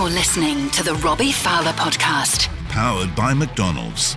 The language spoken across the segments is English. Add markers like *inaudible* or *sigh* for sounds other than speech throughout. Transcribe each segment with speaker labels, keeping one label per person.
Speaker 1: You're listening to the Robbie Fowler podcast.
Speaker 2: Powered by McDonald's.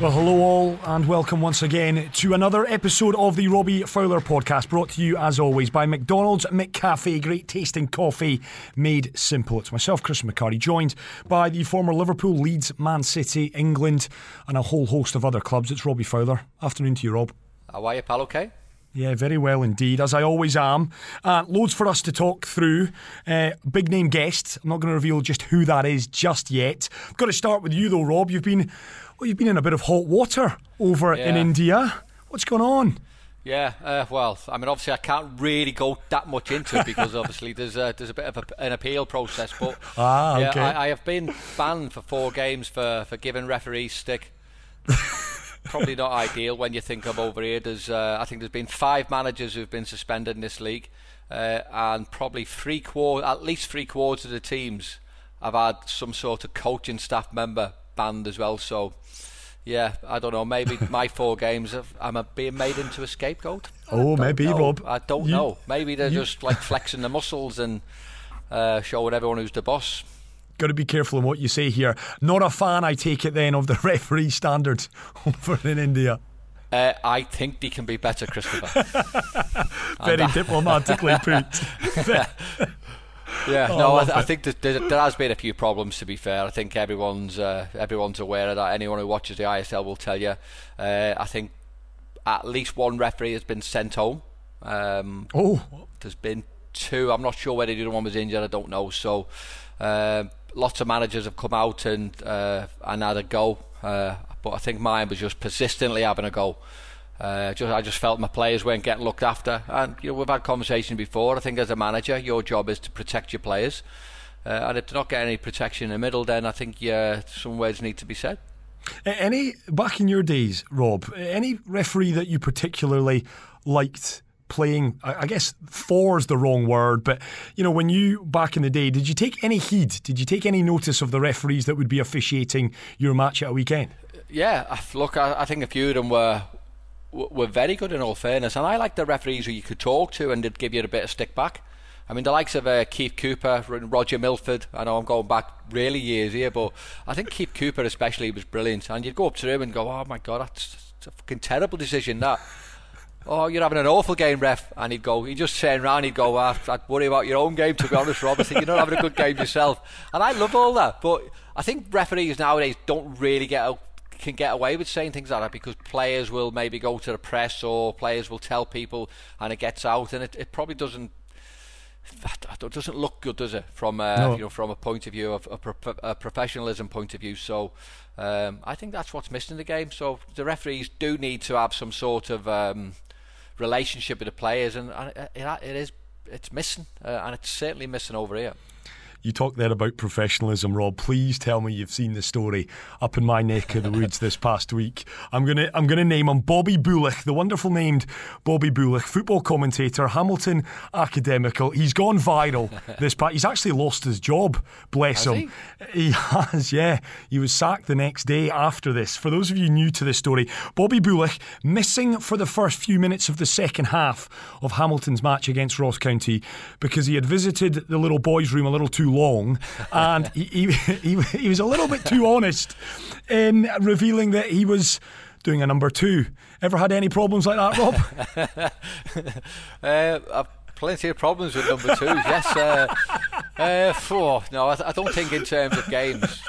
Speaker 3: Well, hello all, and welcome once again to another episode of the Robbie Fowler podcast, brought to you as always by McDonald's McCafe. Great tasting coffee made simple. It's myself, Chris McCarty, joined by the former Liverpool, Leeds, Man City, England, and a whole host of other clubs. It's Robbie Fowler. Afternoon to you, Rob.
Speaker 4: How are you, pal? Okay.
Speaker 3: Yeah, very well indeed, as I always am. Uh, loads for us to talk through. Uh, big name guest. I'm not going to reveal just who that is just yet. I've got to start with you though, Rob. You've been well, you've been in a bit of hot water over
Speaker 4: Yeah.
Speaker 3: in India. What's going on?
Speaker 4: Yeah, uh, well, I mean, obviously, I can't really go that much into it because obviously *laughs* there's a, there's a bit of a, an appeal process. But *laughs*
Speaker 3: Ah,
Speaker 4: yeah. I, I have been banned for four games for, for giving referees stick. *laughs* Probably not ideal when you think of over here. There's, uh, I think there's been five managers who've been suspended in this league, uh, and probably three quarter, at least three quarters of the teams have had some sort of coaching staff member banned as well. So. Yeah, I don't know. Maybe *laughs* my four games have, am I being made into a scapegoat?
Speaker 3: Oh, maybe,
Speaker 4: know.
Speaker 3: Rob.
Speaker 4: I don't
Speaker 3: You-
Speaker 4: know. Maybe they're just like flexing the muscles and uh, showing everyone who's the boss.
Speaker 3: Got to be careful in what you say here. Not a fan, I take it then, of the *laughs* referee standards *laughs* over in India.
Speaker 4: Uh, I think they can be better, Christopher. *laughs*
Speaker 3: Very diplomatically put.
Speaker 4: yeah,
Speaker 3: Oh,
Speaker 4: no, I, th- I think there, there has been a few problems. To be fair, I think everyone's uh, everyone's aware of that. Anyone who watches the ISL will tell you. Uh, I think at least one referee has been sent home. Um,
Speaker 3: oh,
Speaker 4: There's been two. I'm not sure whether the other one was injured. I don't know. So, uh, lots of managers have come out and uh, and had a go. Uh, but I think mine was just persistently having a go. Uh, just, I just felt my players weren't getting looked after, and you know we've had conversations before. I think as a manager, your job is to protect your players, uh, and if they're not getting any protection in the middle, then I think yeah, some words need to be said.
Speaker 3: Any back in your days, Rob? Any referee that you particularly liked playing? I guess for is the wrong word, but you know, when you back in the day, did you take any heed? Did you take any notice of the referees that would be officiating your match at a weekend?
Speaker 4: Yeah, look, I, think a few of them were were very good in all fairness, and I like the referees who you could talk to and they'd give you a bit of stick back. I mean, the likes of uh, Keith Cooper, and Roger Milford. I know I'm going back really years here, but I think Keith Cooper especially was brilliant. And you'd go up to him and go, "Oh my God, that's, that's a fucking terrible decision that." Oh, you're having an awful game, ref. And he'd go, he'd just turn around, he'd go, ah, I'd worry about your own game, to be honest, Rob. I think you're not having a good game yourself. And I love all that. But I think referees nowadays don't really get out, can get away with saying things like that because players will maybe go to the press or players will tell people and it gets out and it, it probably doesn't it doesn't look good, does it? From uh,
Speaker 3: No.
Speaker 4: you know, from a point of view of a, pro- a professionalism point of view. So, um, I think that's what's missing in the game. So the referees do need to have some sort of um, relationship with the players, and, and it, it, is it's missing, uh, and it's certainly missing over here.
Speaker 3: You talk there about professionalism, Rob. Please tell me you've seen the story up in my neck of the woods this past week. I'm gonna I'm gonna name him Bobby Bullock, the wonderful named Bobby Bullock, football commentator, Hamilton academical. He's gone viral *laughs* this past. He's actually lost his job. Bless
Speaker 4: Has
Speaker 3: him. He has, yeah. He was sacked the next day after this. For those of you new to this story, Bobby Bullock missing for the first few minutes of the second half of Hamilton's match against Ross County because he had visited the little boys' room a little too long and he, he, *laughs* he, he was a little bit too honest in revealing that he was doing a number two. Ever had any problems like that, Rob? *laughs*
Speaker 4: Uh, I've plenty of problems with number twos. yes. Uh, uh, phew, no, I, I don't think in terms of games.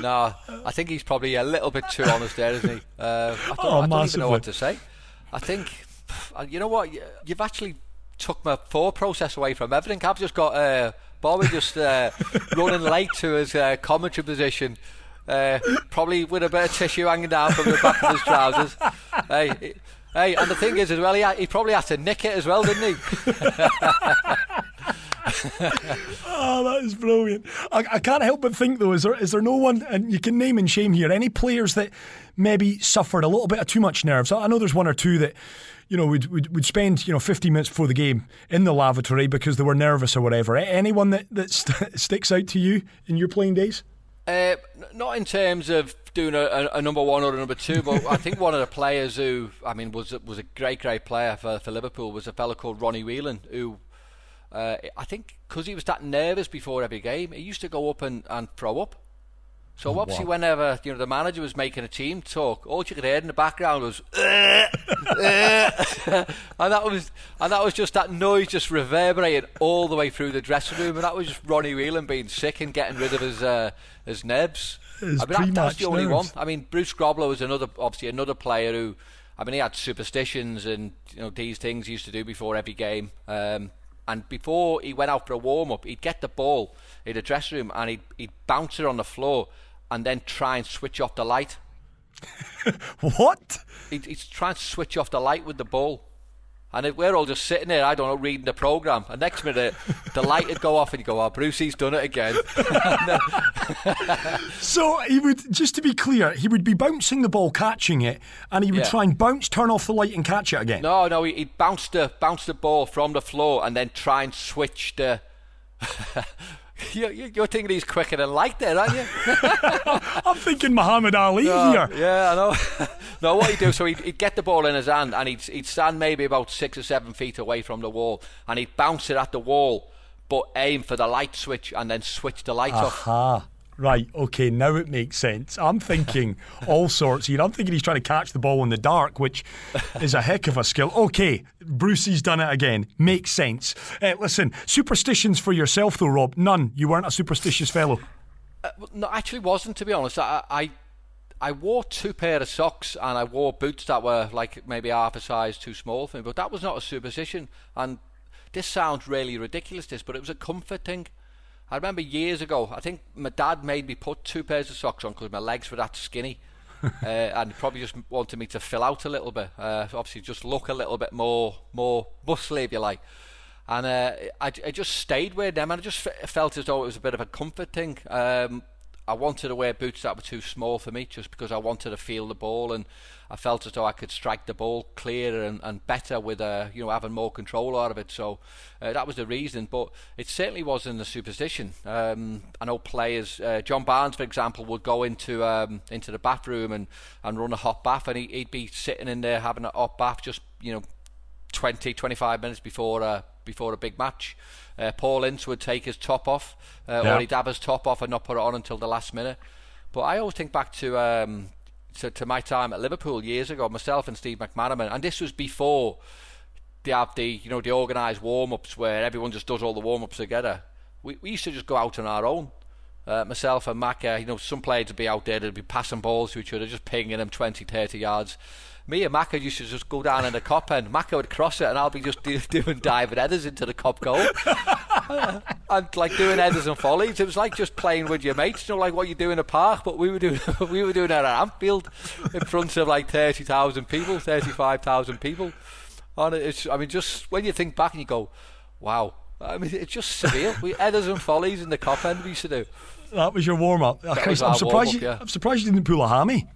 Speaker 4: No, I think he's probably a little bit too honest there, isn't he? Uh, I don't,
Speaker 3: Oh,
Speaker 4: I don't even know what to say. I think, uh, you know what? You- You've actually took my thought process away from everything. I've just got uh, Bobby just uh, *laughs* running late to his uh, commentary position. Uh, probably with a bit of tissue hanging down from the back of his trousers. *laughs* hey, hey, and the thing is as well, he, he probably had to nick it as well, didn't he? *laughs* *laughs*
Speaker 3: Oh, that is brilliant. I, I can't help but think though, is there is there no one and you can name and shame here, any players that maybe suffered a little bit of too much nerves? I know there's one or two that, you know, would would, would spend, you know, 50 minutes before the game in the lavatory because they were nervous or whatever. Anyone that, that st- *laughs* sticks out to you in your playing days?
Speaker 4: Uh, not in terms of doing a, a, a number one or a number two, but I think one of the players who, I mean, was was a great, great player for, for Liverpool was a fellow called Ronnie Whelan, who uh, I think because he was that nervous before every game, he used to go up and, and throw up. So
Speaker 3: Oh,
Speaker 4: obviously, whenever you know the manager was making a team talk, all you could hear in the background was, "Uh, uh," *laughs* and that was and that was just that noise just reverberated all the way through the dressing room, and that was just Ronnie Whelan being sick and getting rid of his uh, his nebs.
Speaker 3: His
Speaker 4: I mean, that, that's the only one. I mean, Bruce Grobbelaar was another, obviously another player who, I mean, he had superstitions and you know these things he used to do before every game. Um, and before he went out for a warm up, he'd get the ball in the dressing room and he'd he'd bounce it on the floor and then try and switch off the light. *laughs*
Speaker 3: What?
Speaker 4: He'd, he'd try and switch off the light with the ball. And we're all just sitting there, I don't know, reading the programme. And next minute, *laughs* the light would go off and you go, oh, Brucey's done it again. *laughs* *laughs*
Speaker 3: So he would, just to be clear, he would be bouncing the ball, catching it, and he would
Speaker 4: Yeah.
Speaker 3: try and bounce, turn off the light, and catch it again.
Speaker 4: No, no, he, he'd bounce the bounce the ball from the floor and then try and switch the. *laughs* you're, you're thinking he's quicker than light there, aren't you? *laughs*
Speaker 3: I'm thinking Muhammad Ali here.
Speaker 4: yeah, I know. *laughs* no, what he'd do, so he'd, he'd get the ball in his hand and he'd, he'd stand maybe about six or seven feet away from the wall and he'd bounce it at the wall, but aim for the light switch and then switch the lights off.
Speaker 3: Right. Okay, now it makes sense. I'm thinking all sorts here. I'm thinking he's trying to catch the ball in the dark, which is a heck of a skill. Okay, Brucey's done it again. Makes sense. Uh, listen, superstitions for yourself, though, Rob. None. You weren't a superstitious fellow.
Speaker 4: Well, no, actually wasn't to be honest. I, I I wore two pair of socks and I wore boots that were like maybe half a size too small for me, but that was not a superstition. And this sounds really ridiculous, this, but it was a comfort thing. I remember years ago, I think my dad made me put two pairs of socks on because my legs were that skinny. *laughs* uh, and probably just wanted me to fill out a little bit. Uh, obviously, just look a little bit more, more muscly, if you like. And uh, I, I just stayed with them, and I just f- felt as though it was a bit of a comfort thing. Um, I wanted to wear boots that were too small for me, just because I wanted to feel the ball, and I felt as though I could strike the ball clearer and, and better with, uh, you know, having more control out of it. So uh, that was the reason. But it certainly wasn't a superstition. Um, I know players, uh, John Barnes, for example, would go into um, into the bathroom and, and run a hot bath, and he, he'd be sitting in there having a hot bath, just you know, 20, 25 minutes before uh, before a big match. Uh, Paul Ince would take his top off, uh,
Speaker 3: Yeah.
Speaker 4: or he'd have his top off and not put it on until the last minute. But I always think back to um, to, to my time at Liverpool years ago, myself and Steve McManaman, and this was before they have the you know the organised warm ups where everyone just does all the warm ups together. We, we used to just go out on our own. Uh, myself and Macca, you know, some players would be out there, they'd be passing balls to each other, just pinging them 20, 30 yards. Me and Macca used to just go down in the Kop end. Macca would cross it, and I'll be just do, *laughs* doing diving headers into the Kop goal. *laughs* and like doing headers and volleys. It was like just playing with your mates, you know, like what you do in a park. But we were doing *laughs* we were doing it at Anfield in front of like thirty thousand people, thirty five thousand people. And it's I mean, just when you think back and you go, wow. I mean, it's just surreal. we headers and volleys in the Kop end we used to do.
Speaker 3: That was your warm up. I'm surprised.
Speaker 4: warm-up,
Speaker 3: you,
Speaker 4: yeah.
Speaker 3: I'm surprised you didn't pull a hammy.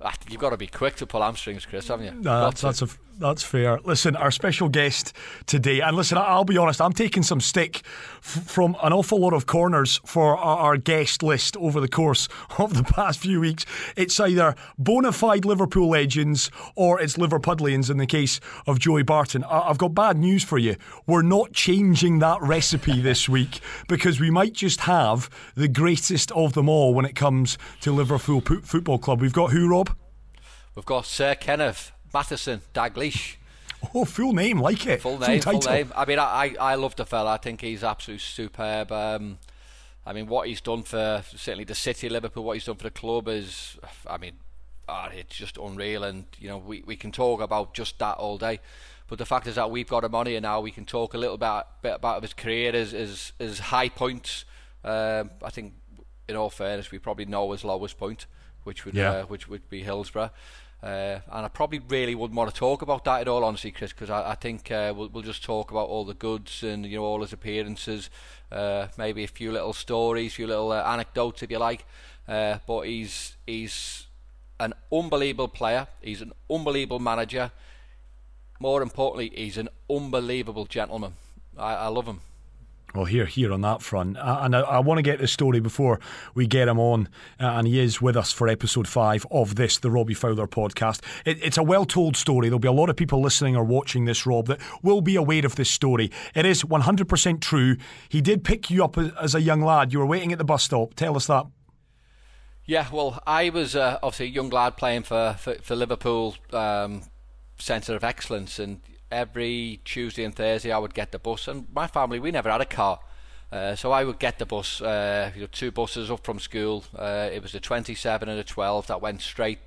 Speaker 4: Ah, You've got to be quick to pull hamstrings, Chris, haven't you?
Speaker 3: No,
Speaker 4: Got
Speaker 3: that's
Speaker 4: to.
Speaker 3: that's, a, that's fair. Listen, our special guest today, and listen, I'll be honest, I'm taking some stick f- from an awful lot of corners for our, our guest list over the course *laughs* of the past few weeks. It's either bona fide Liverpool legends or it's Liverpudlians in the case of Joey Barton. I- I've got bad news for you. We're not changing that recipe *laughs* this week because we might just have the greatest of them all when it comes to Liverpool Pu- Football Club. We've got who, Rob?
Speaker 4: We've got Sir Kenneth Mathieson Dalglish.
Speaker 3: Oh, full name, like it.
Speaker 4: Full name, full, name. I mean, I, I I love the fella. I think he's absolutely superb. Um, I mean, what he's done for certainly the city, of Liverpool, what he's done for the club is, I mean, ah, it's just unreal. And you know, we, we can talk about just that all day. But the fact is that we've got him on here now. We can talk a little bit, bit about his career, his his, his high points. Um, I think, in all fairness, we probably know his lowest point, which would
Speaker 3: Yeah.
Speaker 4: uh, which would be Hillsborough. Uh, and I probably really wouldn't want to talk about that at all honestly, Chris, because I, I think uh, we'll, we'll just talk about all the goods and you know all his appearances, uh, maybe a few little stories, a few little uh, anecdotes if you like. Uh, but he's he's an unbelievable player. He's an unbelievable manager. More importantly, he's an unbelievable gentleman. I, I love him.
Speaker 3: Well, here, here on that front, uh, and I, I want to get this story before we get him on, uh, and he is with us for episode five of this, the Robbie Fowler podcast. It, it's a well-told story. There'll be a lot of people listening or watching this, Rob, that will be aware of this story. It is 100% true. He did pick you up as, as a young lad. You were waiting at the bus stop. Tell us that.
Speaker 4: Yeah, well, I was uh, obviously a young lad playing for for, for Liverpool um, Centre of Excellence, and every Tuesday and Thursday I would get the bus. And my family, we never had a car, uh, so I would get the bus. Uh, you know, two buses up from school. Uh, it was a 27 and a 12 that went straight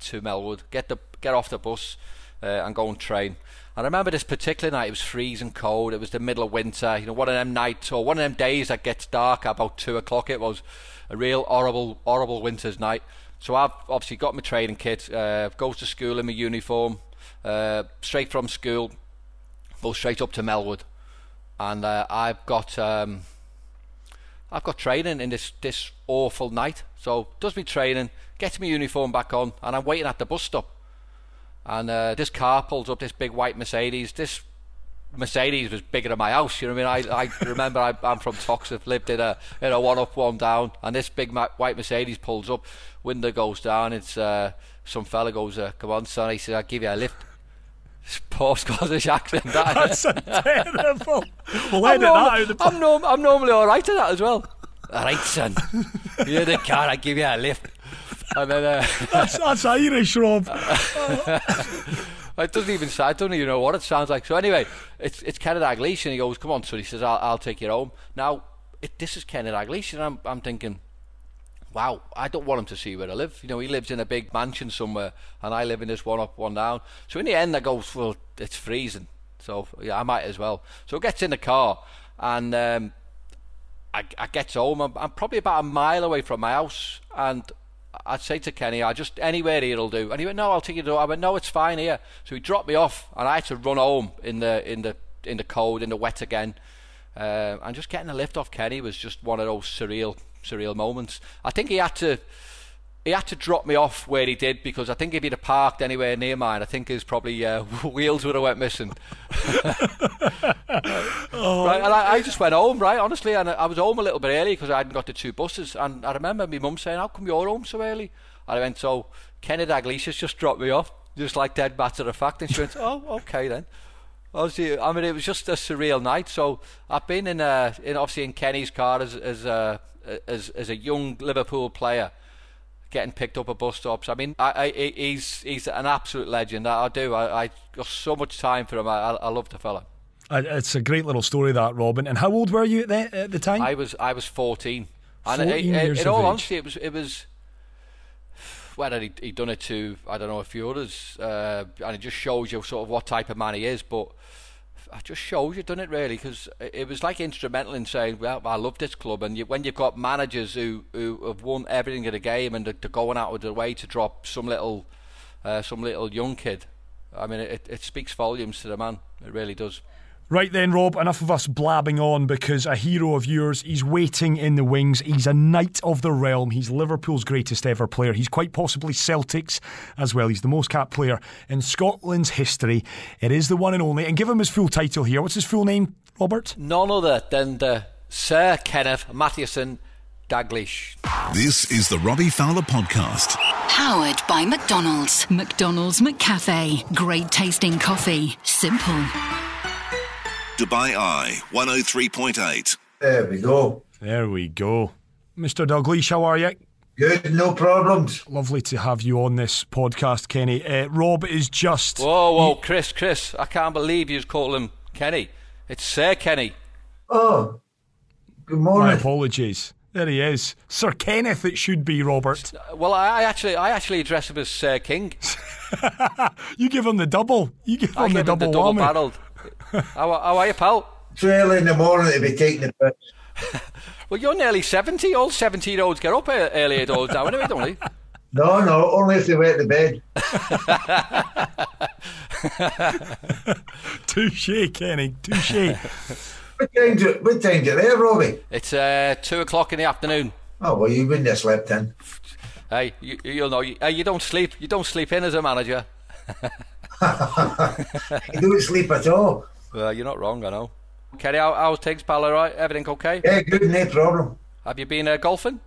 Speaker 4: to Melwood. Get the get off the bus uh, and go and train. I remember this particular night. It was freezing cold. It was the middle of winter. You know, one of them nights or one of them days that gets dark about two o'clock. It was a real horrible, horrible winter's night. So I've obviously got my training kit, uh, goes to school in my uniform, uh, straight from school, go straight up to Melwood, and uh, I've got um, I've got training in this this awful night. So does me training, gets my uniform back on, and I'm waiting at the bus stop. And uh, this car pulls up, this big white Mercedes. This Mercedes was bigger than my house. You know what I mean? I, I *laughs* remember I, am from Toxteth, lived in a in a one up, one down, and this big white Mercedes pulls up, window goes down. It's uh, some fella goes, uh, "Come on, son," he says, "I'll give you a lift." Poor Scottish accent. That,
Speaker 3: That's terrible. We'll edit
Speaker 4: norm-
Speaker 3: that out the
Speaker 4: I'm, norm- I'm normally all right at that as well. All right, son. You're the car. I give you a lift. And then uh,
Speaker 3: that's, that's Irish, Rob. *laughs*
Speaker 4: it doesn't even. I don't even know what it sounds like. So anyway, it's it's Kenneth Dalglish, and he goes, "Come on, son." He says, "I'll, I'll take you home." Now, it, this is Kenneth Dalglish, and I'm I'm thinking, wow, I don't want him to see where I live. You know, he lives in a big mansion somewhere, and I live in this one up, one down. So in the end, I go, well, it's freezing, so yeah, I might as well. So he gets in the car, and um, I, I get home. I'm, I'm probably about a mile away from my house, and I'd say to Kenny, I just anywhere here'll do. And he went, No, I'll take you to I went, No, it's fine here. So he dropped me off and I had to run home in the in the in the cold, in the wet again. Uh, and just getting a lift off Kenny was just one of those surreal surreal moments. I think he had to he had to drop me off where he did because I think if he'd have parked anywhere near mine, I think his probably uh, *laughs* wheels would have went missing. *laughs* oh. Right, and I, I, just went home, right, honestly, and I was home a little bit early because I hadn't got the two buses, and I remember my mum saying, "How come you're home so early?" And I went, "So Kenneth Dalglish's just dropped me off, just like dead matter of fact," and she went, "Oh, okay then." Obviously, I mean, it was just a surreal night. So I've been in, uh, in obviously in Kenny's car as as a as as a young Liverpool player getting picked up at bus stops. I mean, I, I, he's he's an absolute legend. I, I do. I, I got so much time for him. I, I love the fella.
Speaker 3: It's a great little story, that Robin. And how old were you at the, at the time?
Speaker 4: I was I was fourteen.
Speaker 3: 14 and it, years
Speaker 4: in
Speaker 3: of
Speaker 4: all
Speaker 3: age.
Speaker 4: honesty, it was it was. Well, he he done it to I don't know a few others, uh, and it just shows you sort of what type of man he is. But it just shows you've done it really? Because it was like instrumental in saying, "Well, I love this club." And you, when you've got managers who, who have won everything in the game and they're, they're going out of their way to drop some little, uh, some little young kid, I mean, it, it speaks volumes to the man. It really does.
Speaker 3: Right then, Rob, enough of us blabbing on because a hero of yours, he's waiting in the wings. He's a knight of the realm. He's Liverpool's greatest ever player. He's quite possibly Celtic's as well. He's the most capped player in Scotland's history. It is the one and only. And give him his full title here. What's his full name, Robert?
Speaker 4: None other than the Sir Kenneth Mathieson Dalglish.
Speaker 2: This is the Robbie Fowler Podcast.
Speaker 1: Powered by McDonald's. McDonald's McCafe. Great tasting coffee. Simple.
Speaker 2: Dubai Eye 103.8.
Speaker 5: There we go.
Speaker 3: There we go. Mr. Dalglish, how are you?
Speaker 5: Good, no problems.
Speaker 3: Lovely to have you on this podcast, Kenny. Uh, Rob is just.
Speaker 4: Whoa, whoa, Chris, Chris, I can't believe you call him Kenny. It's Sir Kenny.
Speaker 5: Oh, good morning.
Speaker 3: My
Speaker 5: morning.
Speaker 3: apologies. There he is, Sir Kenneth. It should be Robert.
Speaker 4: Well, I, I actually, I actually address him as Sir King. *laughs*
Speaker 3: You give him the double. You give
Speaker 4: I
Speaker 3: him the
Speaker 4: give him
Speaker 3: double
Speaker 4: the double
Speaker 3: whammy.
Speaker 4: barreled. How, how are you, pal?
Speaker 5: Too early in the morning to be taking the piss. *laughs*
Speaker 4: Well, you're nearly 70. All 70 year olds get up e- early at all now, anyway, don't they? *laughs*
Speaker 5: No, no, only if they wet the bed. *laughs*
Speaker 3: Touche, Kenny. Touche.
Speaker 5: What time's it, what time's it there, Robbie?
Speaker 4: It's uh, 2 o'clock in the afternoon.
Speaker 5: Oh, well, you wouldn't have slept in.
Speaker 4: Hey, you, you'll know. You, hey, you don't sleep. You don't sleep in as a manager.
Speaker 5: You don't sleep at all.
Speaker 4: Well, you're not wrong, I know. Kenny, how, how's things, pal? All right? Everything okay?
Speaker 5: Yeah, good, no problem.
Speaker 4: Have you been uh, golfing?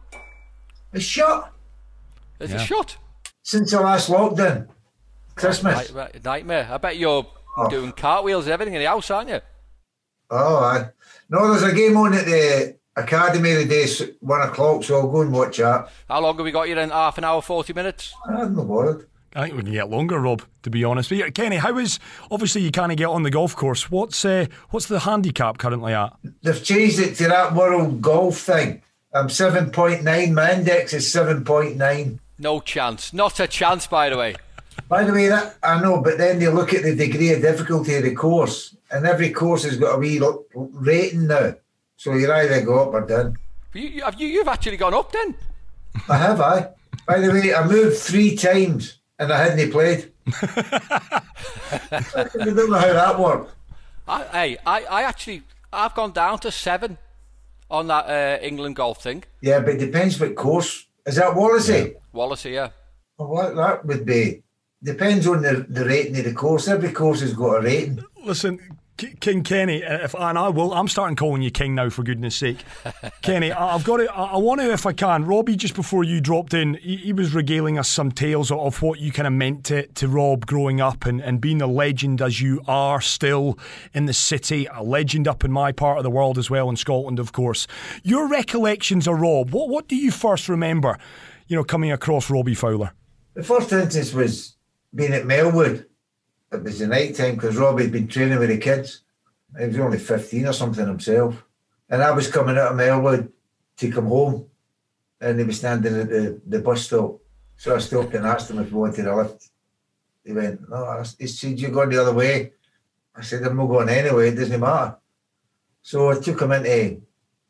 Speaker 5: A shot
Speaker 4: Is
Speaker 3: Yeah.
Speaker 4: it shut?
Speaker 5: since the last lockdown. Christmas.
Speaker 4: Night- nightmare. I bet you're
Speaker 5: Oh.
Speaker 4: doing cartwheels and everything in the house, aren't you?
Speaker 5: Oh, aye. No, there's a game on at the academy today, s- one o'clock, so I'll go and watch that.
Speaker 4: How long have we got you in? Half an hour, 40 minutes?
Speaker 5: I'm not bothered.
Speaker 3: I think we can get longer, Rob. To be honest, but yeah, Kenny, how is obviously you can't get on the golf course. What's uh, what's the handicap currently at?
Speaker 5: They've changed it to that world golf thing. I'm 7.9. My index is 7.9.
Speaker 4: No chance. Not a chance, by the way.
Speaker 5: By the way, that I know, but then they look at the degree of difficulty of the course, and every course has got a wee lo- rating now. So you either go up or down.
Speaker 4: You, you, have you, you've actually gone up then?
Speaker 5: I have, I. By the way, I moved three times and I hadn't played. *laughs* I don't know how that worked.
Speaker 4: I, hey, I, I actually, I've gone down to seven on that uh, England golf thing.
Speaker 5: Yeah, but it depends what course. Is that Wallasey?
Speaker 4: Wallacey, yeah.
Speaker 5: Well, what that would be. Depends on the, the rating of the course. Every course has got a rating.
Speaker 3: Listen, K- King Kenny, uh, if and I will, I'm starting calling you King now for goodness sake. *laughs* Kenny, I- I've got to, I I want to, if I can. Robbie, just before you dropped in, he, he was regaling us some tales of, of what you kind of meant to, to Rob growing up and, and being a legend as you are still in the city, a legend up in my part of the world as well, in Scotland, of course. Your recollections of Rob, what, what do you first remember, you know, coming across Robbie Fowler?
Speaker 5: The first instance was being at Melwood. It was the night time because Robbie had been training with the kids. He was only 15 or something himself. And I was coming out of Melwood to come home. And he was standing at the, the bus stop. So I stopped and asked him if he wanted a lift. He went, No, he said, You're going the other way. I said, I'm not going anyway, it doesn't matter. So I took him into,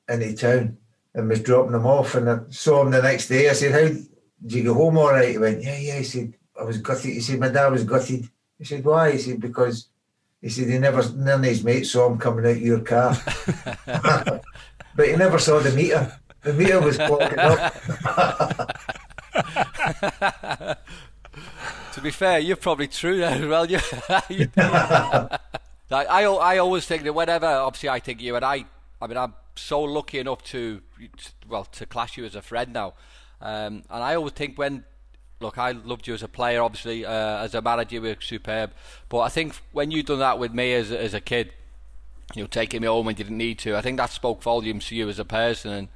Speaker 5: into town and was dropping him off. And I saw him the next day. I said, How did you go home all right? He went, Yeah, yeah. He said, I was gutted. He said, My dad was gutted. He said, Why? He said, Because he said he never none of his mates saw him coming out your car. *laughs* *laughs* but he never saw the meter. The meter was clocking up. *laughs*
Speaker 4: To be fair, you're probably true there as well. You, you- I, I, I always think that whenever, obviously, I think you and I. I mean, I'm so lucky enough to, well, to class you as a friend now, um, and I always think when, look, I loved you as a player, obviously, uh, as a manager, you were superb, but I think when you done that with me as as a kid, you know, taking me home when you didn't need to, I think that spoke volumes to you as a person, and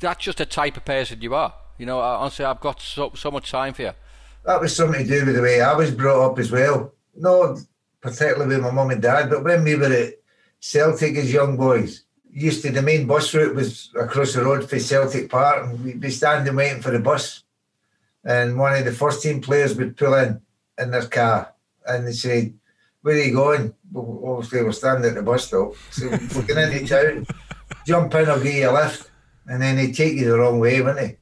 Speaker 4: that's just the type of person you are. You know, honestly, I've got so so much time for you.
Speaker 5: That was something to do with the way I was brought up as well. Not particularly with my mum and dad, but when we were at Celtic as young boys, used to the main bus route was across the road for Celtic Park, and we'd be standing waiting for the bus. And one of the first team players would pull in in their car, and they say, "Where are you going?" Well, obviously, we're standing at the bus stop. So we're going into town. Jump in, I'll give you a lift, and then they'd take you the wrong way, wouldn't he?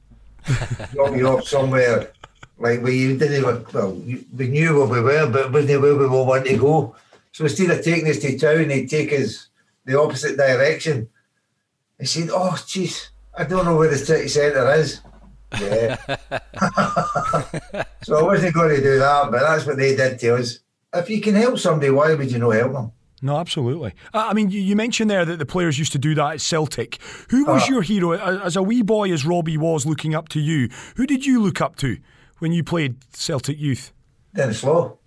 Speaker 5: *laughs* Drop you off somewhere like where you didn't even, well, we knew where we were, but wasn't where we were wanting to go. So instead of taking us to town, they'd take us the opposite direction. He said, Oh, jeez, I don't know where the city centre is. Yeah. *laughs* so I wasn't going to do that, but that's what they did to us. If you can help somebody, why would you not help them?
Speaker 3: No, absolutely. I mean, you, you mentioned there that the players used to do that at Celtic. Who was
Speaker 5: Uh,
Speaker 3: your hero as a wee boy, as Robbie was looking up to you? Who did you look up to when you played Celtic youth?
Speaker 5: Denis Law.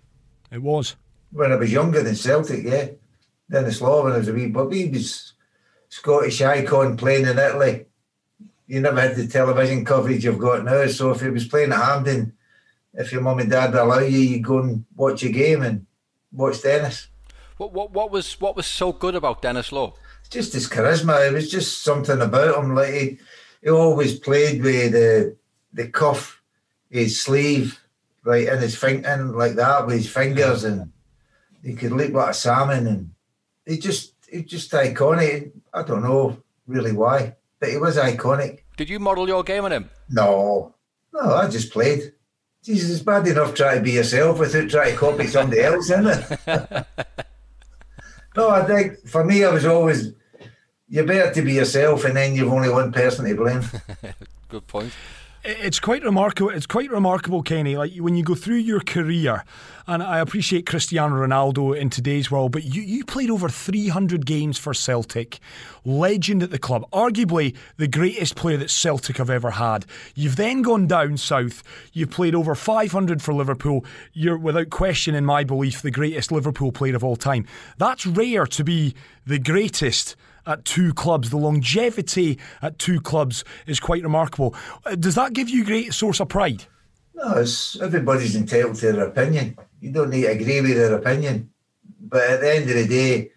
Speaker 3: It was.
Speaker 5: When I was younger than Celtic, yeah. Denis Law when I was a wee but he was Scottish icon playing in Italy. You never had the television coverage you've got now. So if he was playing at Hampden, if your mum and dad allow you, you go and watch a game and watch Denis.
Speaker 4: What, what, what was what was so good about Denis Law?
Speaker 5: Just his charisma. It was just something about him. Like he, he always played with the the cuff, his sleeve, right in his finger, like that with his fingers, and he could leap like a salmon, and he just he just iconic. I don't know really why, but he was iconic.
Speaker 4: Did you model your game on him?
Speaker 5: No, no, I just played. Jesus, it's bad enough trying to be yourself without trying to copy somebody *laughs* else, isn't it? *laughs* no, I think for me, I was always you're better to be yourself, and then you've only one person to blame. *laughs*
Speaker 4: Good point.
Speaker 3: It's quite remarkable. It's quite remarkable, Kenny. Like when you go through your career, and I appreciate Cristiano Ronaldo in today's world, but you, you played over 300 games for Celtic, legend at the club, arguably the greatest player that Celtic have ever had. You've then gone down south. You've played over 500 for Liverpool. You're, without question, in my belief, the greatest Liverpool player of all time. That's rare to be the greatest at two clubs. The longevity at two clubs is quite remarkable. Uh, does that give you great source of pride?
Speaker 5: No, everybody's entitled to their opinion. You don't need to agree with their opinion. But at the end of the day,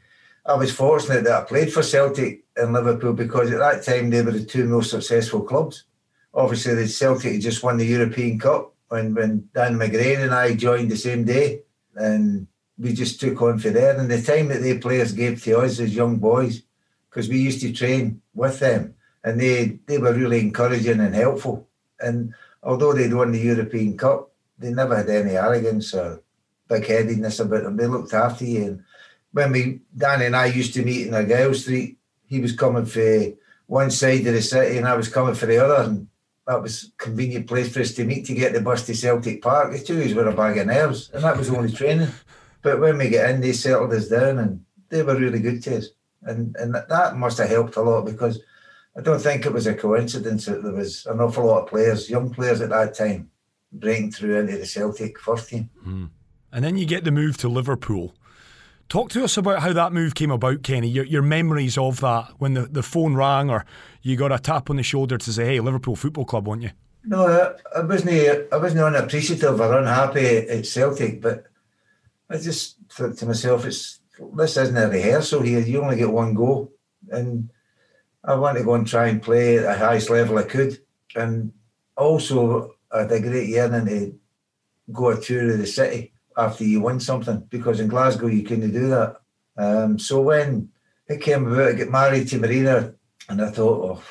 Speaker 5: I was fortunate that I played for Celtic and Liverpool because at that time they were the two most successful clubs. Obviously, the Celtic had just won the European Cup when, when Dan McGrain and I joined the same day. And we just took on for there. And the time that they players gave to us as young boys, because we used to train with them and they, they were really encouraging and helpful. And although they'd won the European Cup, they never had any arrogance or big headedness about them. They looked after you. And when we, Danny and I used to meet in Argyle Street, he was coming for one side of the city and I was coming for the other. And that was convenient place for us to meet to get the bus to Celtic Park. The two of us were a bag of nerves and that was only training. But when we get in, they settled us down and they were really good to us and and that must have helped a lot because I don't think it was a coincidence that there was an awful lot of players, young players at that time, breaking through into the Celtic first team.
Speaker 3: Mm. And then you get the move to Liverpool. Talk to us about how that move came about, Kenny. Your, your memories of that when the, the phone rang or you got a tap on the shoulder to say, "Hey, Liverpool Football Club, won't you?"
Speaker 5: No, I, I wasn't. I wasn't unappreciative or unhappy at Celtic, but I just thought to myself, "It's this isn't a rehearsal here. You only get one go, and I want to go and try and play at the highest level I could. And also, I had a great yearning to go a tour of the city after you win something because in Glasgow you couldn't do that. Um, so when it came about, I get married to Marina, and I thought, oh,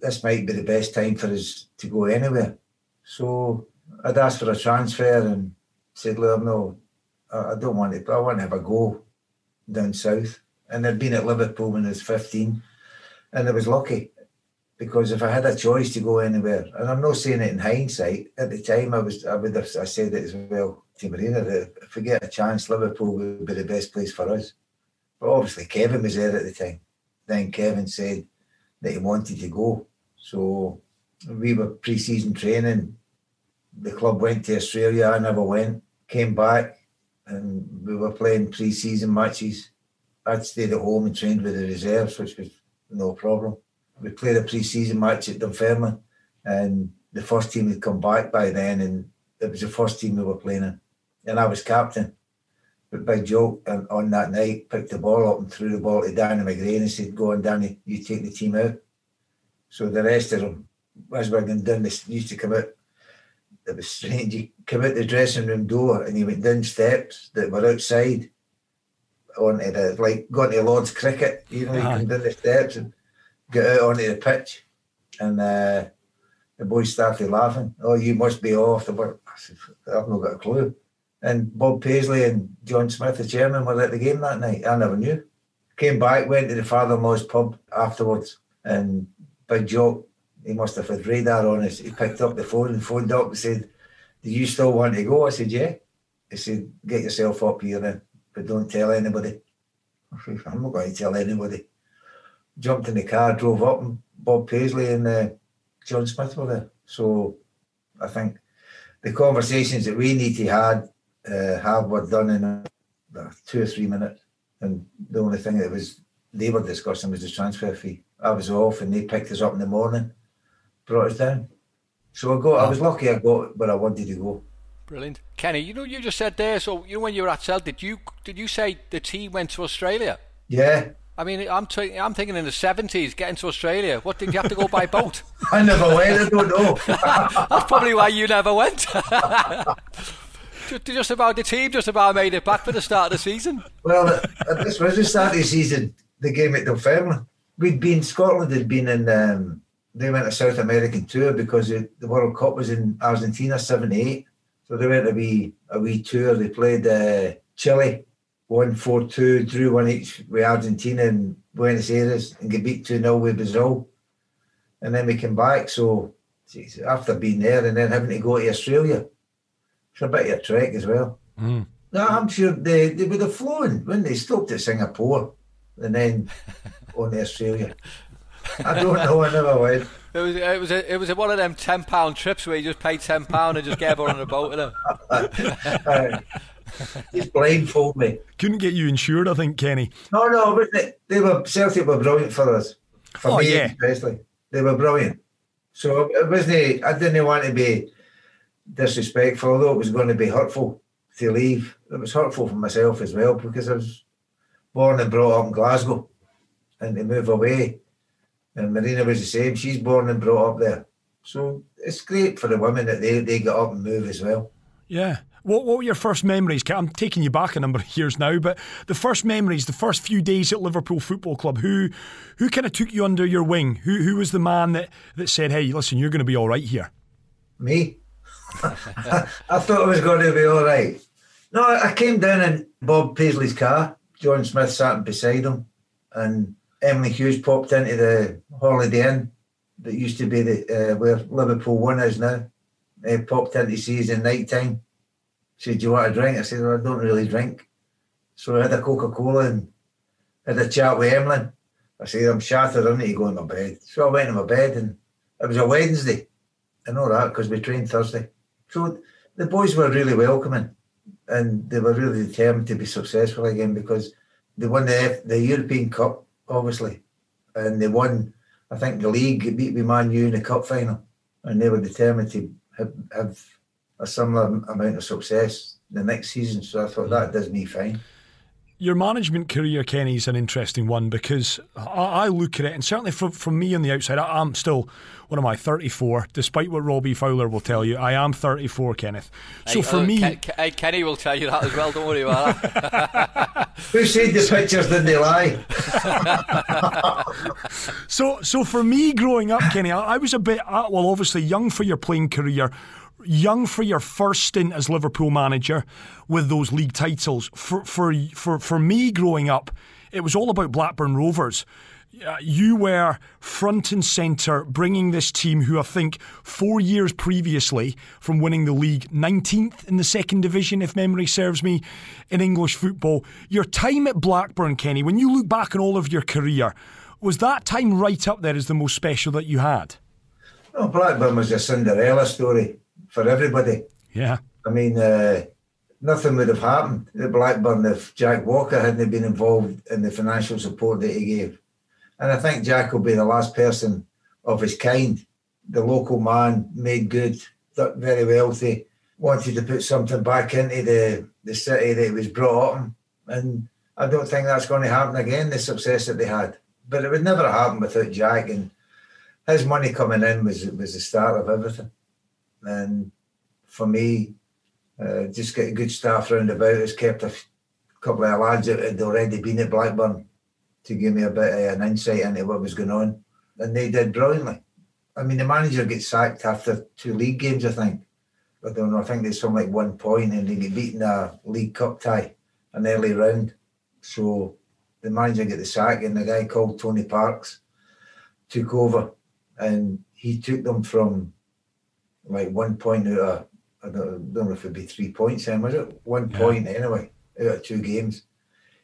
Speaker 5: this might be the best time for us to go anywhere. So I'd asked for a transfer and said, look, no, I don't want to, I want to have a go down south. And I'd been at Liverpool when I was 15. And I was lucky because if I had a choice to go anywhere, and I'm not saying it in hindsight, at the time I was I would have I said it as well to Marina that if we get a chance, Liverpool would be the best place for us. But obviously Kevin was there at the time. Then Kevin said that he wanted to go. So we were pre season training. The club went to Australia, I never went, came back, and we were playing pre-season matches. I'd stayed at home and trained with the reserves, which was no problem. We played a pre-season match at Dunfermline, and the first team had come back by then, and it was the first team we were playing in, and I was captain. But Big Jock on that night picked the ball up and threw the ball to Danny McGrain and said, "Go on, Danny, you take the team out." So the rest of them, as we're going down, this used to come out it was strange. He came out the dressing room door and he went down steps that were outside onto the like going to Lord's cricket. You know, uh-huh. he came down the steps and got out onto the pitch, and uh, the boys started laughing. Oh, you must be off. I said, I've not got a clue. And Bob Paisley and John Smith, the chairman, were at the game that night. I never knew. Came back, went to the father-in-law's pub afterwards, and Big Jock he must have had radar on us. He picked up the phone and phoned up and said, Do you still want to go? I said, Yeah. He said, Get yourself up here then, but don't tell anybody. Said, I'm not going to tell anybody. Jumped in the car, drove up, and Bob Paisley and uh, John Smith were there. So I think the conversations that we need to had uh, have were done in uh, two or three minutes. And the only thing that was they were discussing was the transfer fee. I was off and they picked us up in the morning brought us down. So I got. Oh. I was lucky. I got where I wanted to go.
Speaker 4: Brilliant, Kenny. You know, you just said there. So you know, when you were at Celtic, did you did you say the team went to Australia?
Speaker 5: Yeah.
Speaker 4: I mean, I'm t- I'm thinking in the seventies, getting to Australia. What did you have to go by boat? *laughs*
Speaker 5: I never went. I don't know. *laughs*
Speaker 4: That's probably why you never went. *laughs* just about the team, just about made it back for the start of the season.
Speaker 5: Well, at this was the start of the season. The game at Dunfermline. We'd been Scotland had been in um, they went a South American tour because it, the World Cup was in Argentina '78. So they went a wee a wee tour. They played uh, Chile, one four two, drew one each with Argentina and Buenos Aires, and get beat two 0 with Brazil. And then we came back. So geez, after being there and then having to go to Australia, it's a bit of a trek as well.
Speaker 3: Mm.
Speaker 5: No, I'm sure they, they would have flown when they stopped at Singapore and then *laughs* on to Australia. I don't know, I never went. *laughs*
Speaker 4: It was it was a, it was a, one of them ten pound trips where you just pay ten pound and just get everyone on a boat with
Speaker 5: Uh, Just blindfold me.
Speaker 3: Couldn't get you insured, I think, Kenny.
Speaker 5: No, no, but they, they were Celtic were brilliant for us. For
Speaker 3: Oh,
Speaker 5: me
Speaker 3: yeah.
Speaker 5: especially. They were brilliant. So it wasn't I didn't want to be disrespectful, although it was going to be hurtful to leave. It was hurtful for myself as well because I was born and brought up in Glasgow and to move away. And Marina was the same. She's born and brought up there. So it's great for the women that they, they get up and move as well.
Speaker 3: Yeah. What, what were your first memories? I'm taking you back a number of years now, but the first memories, the first few days at Liverpool Football Club, who who kind of took you under your wing? Who who was the man that, that said, hey, listen, you're going to be all right here?
Speaker 5: Me? *laughs* I thought I was going to be all right. No, I came down in Bob Paisley's car. John Smith sat beside him, and Emlyn Hughes popped into the Holiday Inn that used to be the uh, where Liverpool One is now. They popped in to see us in night time. Said, "Do you want a drink?" I said, well, "I don't really drink." So I had a Coca Cola and had a chat with Emlyn. I said, "I'm shattered. I need to go in my bed." So I went in my bed, and it was a Wednesday. I know that because we trained Thursday. So the boys were really welcoming and they were really determined to be successful again because they won the, F- the European Cup, obviously, and they won, I think, the league, beat me Man U in the cup final, and they were determined to have, have a similar amount of success the next season. So I thought that does me fine.
Speaker 3: Your management career, Kenny, is an interesting one because I, I look at it, and certainly from, from me on the outside, I, I'm still, what am I, 34, despite what Robbie Fowler will tell you. I am 34, Kenneth. So
Speaker 4: Hey,
Speaker 3: for
Speaker 4: uh,
Speaker 3: me.
Speaker 4: Ke- Ke- Kenny will tell you that as well. Don't worry about that. *laughs*
Speaker 5: Who said the pictures didn't they lie? *laughs*
Speaker 3: So, so for me growing up, Kenny, I, I was a bit uh, well, obviously young for your playing career, young for your first stint as Liverpool manager with those league titles. For for for for me growing up, it was all about Blackburn Rovers. Uh, You were front and centre, bringing this team, who I think four years previously from winning the league, 19th in the second division, if memory serves me, in English football. Your time at Blackburn, Kenny, when you look back on all of your career, was that time right up there as the most special that you had?
Speaker 5: No, Blackburn was a Cinderella story for everybody.
Speaker 3: Yeah.
Speaker 5: I mean, uh, nothing would have happened at Blackburn if Jack Walker hadn't been involved in the financial support that he gave. And I think Jack will be the last person of his kind. The local man made good, very wealthy, wanted to put something back into the, the city that he was brought up in. And I don't think that's going to happen again, the success that they had. But it would never happen without Jack. And his money coming in was, was the start of everything. And for me, uh, just getting good staff round about has kept a couple of lads that had already been at Blackburn to give me a bit of an insight into what was going on. And they did brilliantly. I mean, the manager gets sacked after two league games, I think. I don't know, I think there's something like one point and they get beaten a League Cup tie, an early round. So the manager get the sack and the guy called Tony Parkes took over and he took them from like one point out of I don't, know if it'd be three points then, was it? One
Speaker 3: Yeah.
Speaker 5: point anyway, out of two games.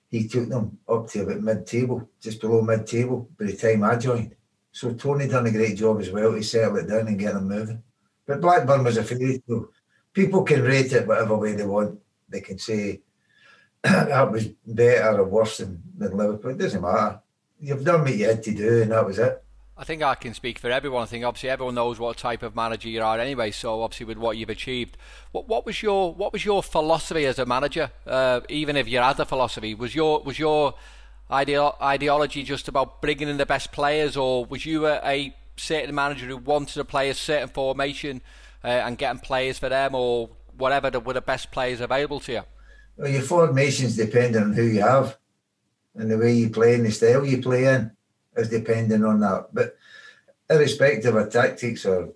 Speaker 5: He took them up to about mid table, just below mid table by the time I joined. So Tony done a great job as well to settle it down and get them moving. But Blackburn was a fairy tale. People can rate it whatever way they want. They can say *clears throat* that was better or worse than, than Liverpool. It doesn't matter. You've done what you had to do and that was it.
Speaker 4: I think I can speak for everyone. I think obviously everyone knows what type of manager you are anyway. So obviously with what you've achieved, what what was your what was your philosophy as a manager? Uh, even if you had a philosophy, was your was your ideo- ideology just about bringing in the best players, or was you a, a certain manager who wanted to play a certain formation uh, and getting players for them, or whatever the, were the best players available to you?
Speaker 5: Well, your formation's depend on who you have and the way you play and the style you play in is depending on that. But irrespective of tactics or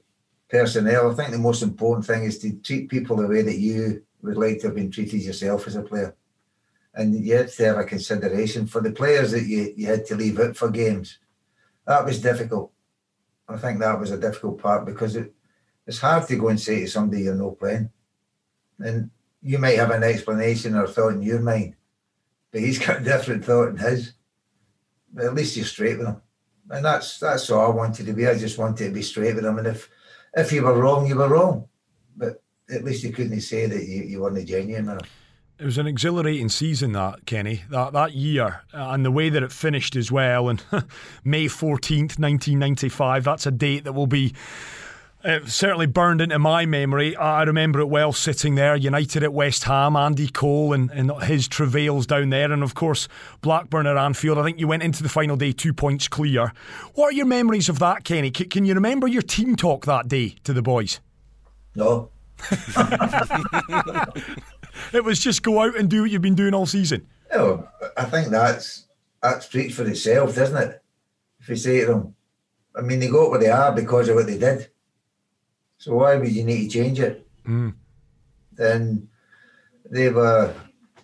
Speaker 5: personnel, I think the most important thing is to treat people the way that you would like to have been treated yourself as a player. And you had to have a consideration for the players that you, you had to leave out for games. That was difficult. I think that was a difficult part because it, it's hard to go and say to somebody you're not playing. And you might have an explanation or thought in your mind, but he's *laughs* got a different thought in his. But at least you're straight with them. And that's that's all I wanted to be. I just wanted to be straight with them. And if if you were wrong, you were wrong. But at least you couldn't say that you, you weren't genuine
Speaker 3: It was an exhilarating season that Kenny that that year uh, and the way that it finished as well and *laughs* May 14th 1995 that's a date that will be it certainly burned into my memory. I remember it well sitting there, United at West Ham, Andy Cole and, and his travails down there, and of course Blackburn at Anfield. I think you went into the final day two points clear. What are your memories of that, Kenny? C- can you remember your team talk that day to the boys?
Speaker 5: No. *laughs*
Speaker 3: it was just go out and do what you've been doing all season.
Speaker 5: Oh, I think that's that speaks for itself, doesn't it? If you say to them, I mean, they got where they are because of what they did. So why would you need to change it?
Speaker 3: Mm.
Speaker 5: Then they were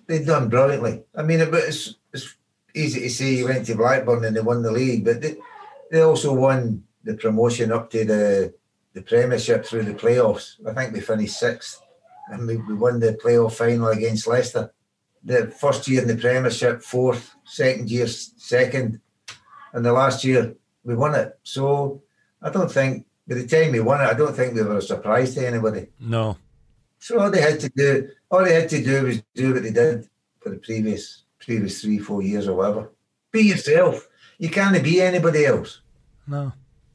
Speaker 5: they'd done brilliantly. I mean, it's, it's easy to say you went to Blackburn and they won the league, but they, they also won the promotion up to the the Premiership through the playoffs. I think we finished sixth, and we, we won the playoff final against Leicester. The first year in the Premiership, fourth. Second year, second, and the last year we won it. So I don't think by the time we won it, I don't think we were a surprise to anybody.
Speaker 3: No.
Speaker 5: So all they had to do, all they had to do was do what they did for the previous previous three, four years or whatever. Be yourself. You can't be anybody else.
Speaker 3: No.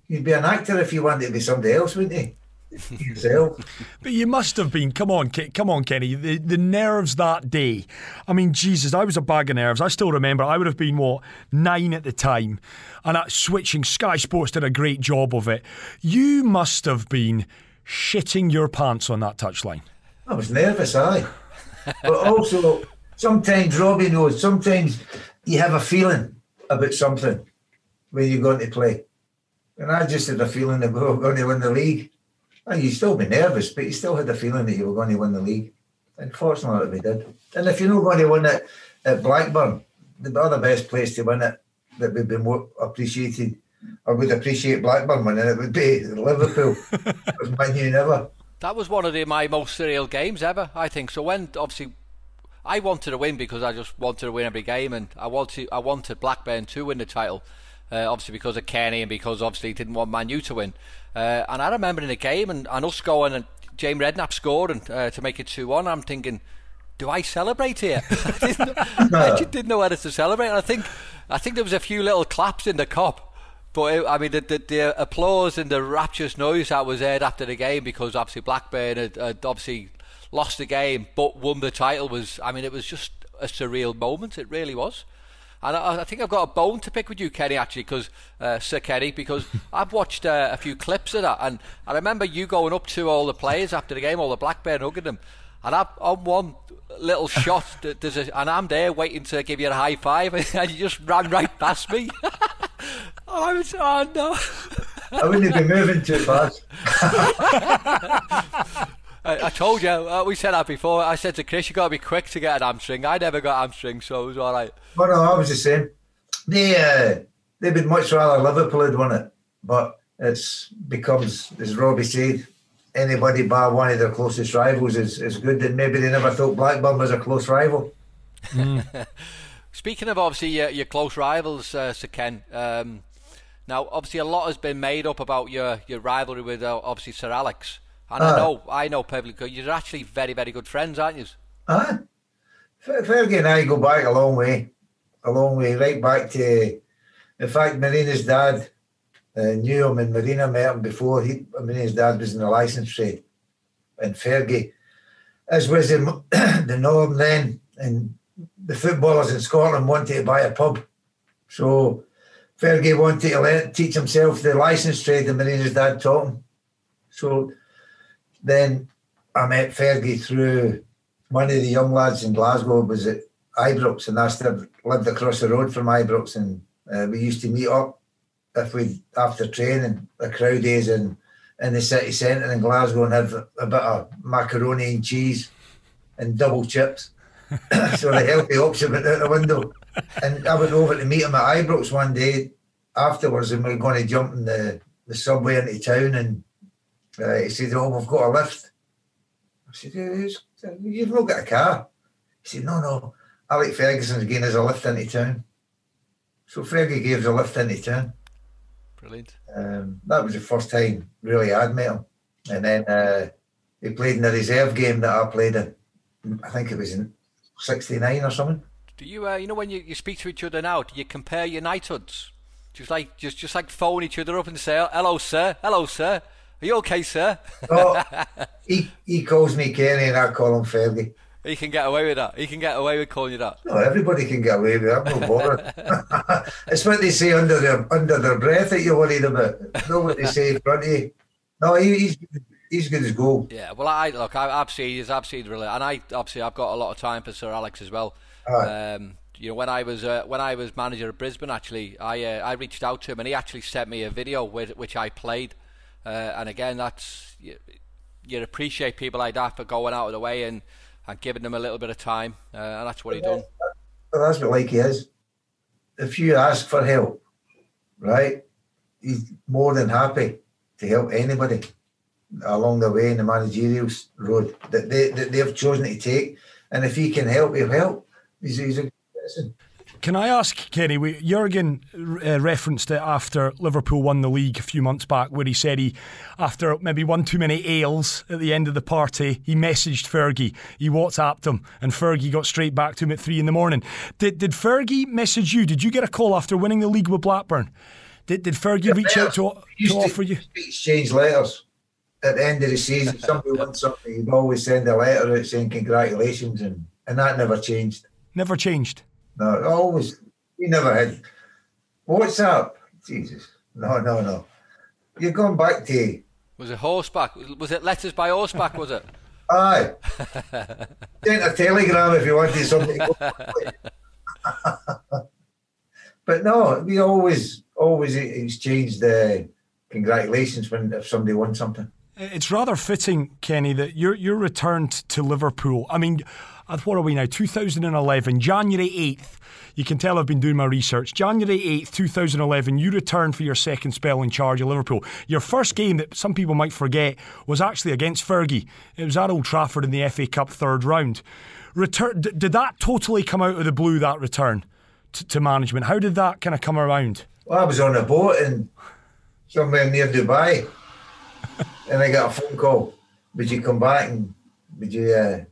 Speaker 5: You'd be an actor if you wanted to be somebody else, wouldn't you? Yourself. *laughs*
Speaker 3: But you must have been. Come on, come on, Kenny. The, the nerves that day. I mean, Jesus, I was a bag of nerves. I still remember. I would have been what nine at the time, and that switching. Sky Sports did a great job of it. You must have been shitting your pants on that touchline.
Speaker 5: I was nervous, aye. but also, sometimes Robbie knows. Sometimes you have a feeling about something when you're going to play. And I just had a feeling that we were going to win the league. And you still be nervous, but you still had the feeling that you were going to win the league. And fortunately, we did. And if you're not going to win it at Blackburn, the other best place to win it that would be more appreciated or would appreciate Blackburn winning it would be Liverpool. it was my new never.
Speaker 4: That was one of the, my most surreal games ever, I think. So when obviously I wanted to win because I just wanted to win every game, and I wanted I wanted Blackburn to win the title. Uh, obviously because of Kenny and because obviously he didn't want Man U to win. Uh, and I remember in the game and, and us going and Jamie Redknapp scored and, uh, to make it 2 1. I'm thinking, do I celebrate here? *laughs* I, didn't, I didn't know whether to celebrate. And I think I think there was a few little claps in the Kop. But it, I mean, the, the, the, applause and the rapturous noise that was heard after the game because obviously Blackburn had, had obviously lost the game but won the title was, I mean, it was just a surreal moment. It really was. And I, I, think I've got a bone to pick with you, Kenny, actually, because uh, Sir Kenny, because *laughs* I've watched uh, a few clips of that, and I remember you going up to all the players after the game, all the Blackburn, hugging them, and I've, on one little *laughs* shot, there's a, and I'm there waiting to give you a high five, *laughs* and you just ran right past me. I was, oh no.
Speaker 5: I wouldn't be moving too fast.
Speaker 4: I, I, told you, uh, we said that before. I said to Chris, you got to be quick to get an hamstring. I never got hamstring, so it was all right.
Speaker 5: Well, no, I was the same. They, uh, they would much rather Liverpool had won it, but it's becomes, as Robbie said, anybody bar one of their closest rivals is, is good. And maybe they never thought Blackburn was a close rival.
Speaker 4: Mm. *laughs* Speaking of obviously your, your close rivals, uh, Sir Ken, um, now obviously a lot has been made up about your, your rivalry with uh, obviously Sir Alex. And uh, I know, I know perfectly. You're actually very, very good friends, aren't you?
Speaker 5: Ah, Fergie and I go back a long way, a long way, right back to. In fact, Marina's dad uh, knew him, and Marina met him before. He, Marina's dad was in the license trade, and Fergie, as was the, *coughs* the norm then, and the footballers in Scotland wanted to buy a pub, so Fergie wanted to learn, teach himself the license trade, and Marina's dad taught him. So then I met Fergie through one of the young lads in Glasgow was at Ibrox, and I still lived across the road from Ibrox, and uh, we used to meet up if we after training the crowd days in in the city centre in Glasgow and have a bit of macaroni and cheese and double chips. *coughs* so the healthy option went out the window. And I went over to meet him at Ibrox one day afterwards, and we are going to jump in the, the subway into town and Uh, he said, "Oh, we've got a lift." I said, "You've not got a car." He said, "No, no. Alec Ferguson's getting us a lift into town." So Fergie gave us a lift into town.
Speaker 4: Brilliant.
Speaker 5: Um, that was the first time really I'd met him, and then uh, he played in the reserve game that I played in. I think it was in '69 or something.
Speaker 4: Do you, uh, you know, when you, you speak to each other now, do you compare your knighthoods? Just like just just like phone each other up and say, "Hello, sir. Hello, sir. Are you okay, sir?"
Speaker 5: Oh, he he calls me Kenny, and I call him Fergie.
Speaker 4: He can get away with that. He can get away with calling you that.
Speaker 5: No, everybody can get away with it. I'm not bothered. *laughs* it's what they say under their under their breath that you're worried about. Not what they say in front of you. No, he, he's he's good as gold.
Speaker 4: Yeah, well, I look, I, absolutely, he's absolutely brilliant, and I obviously I've got a lot of time for Sir Alex as well.
Speaker 5: Aye.
Speaker 4: Um, you know, when I was uh, when I was manager of Brisbane, actually, I uh, I reached out to him, and he actually sent me a video with which I played. Uh, and again, that's you, you appreciate people like that for going out of the way and, and giving them a little bit of time, uh, and that's what he done.
Speaker 5: Well, that's what like he is. If you ask for help, right, he's more than happy to help anybody along the way in the managerial road that they that they've chosen to take. And if he can help, he'll help. He's, he's a good person.
Speaker 3: Can I ask, Kenny? We, Jurgen uh, referenced it after Liverpool won the league a few months back, where he said he, after maybe one too many ales at the end of the party, he messaged Fergie. He WhatsApped him, and Fergie got straight back to him at three in the morning. Did, did Fergie message you? Did you get a call after winning the league with Blackburn? Did, did Fergie reach out to, to offer you?
Speaker 5: exchange letters at the end of the season. *laughs* Somebody wants something, he'd always send a letter out saying congratulations, and, and that never changed.
Speaker 3: Never changed.
Speaker 5: No, always. We never had. What's up? Jesus. No, no, no. You're going back to.
Speaker 4: Was it horseback? Was it letters by horseback? Was it? *laughs*
Speaker 5: Aye. Send a telegram if you wanted something. to *laughs* but no, we always, always exchanged uh, congratulations when if somebody won something.
Speaker 3: It's rather fitting, Kenny, that your your return t- to Liverpool. I mean, at what are we now? 2011, January 8th. You can tell I've been doing my research. January 8th, 2011, you returned for your second spell in charge of Liverpool. Your first game that some people might forget was actually against Fergie. It was at Old Trafford in the FA Cup third round. Return, d- did that totally come out of the blue, that return to, to management? How did that kind of come around?
Speaker 5: Well, I was on a boat in somewhere near Dubai, *laughs* and I got a phone call. Would you come back and would you uh,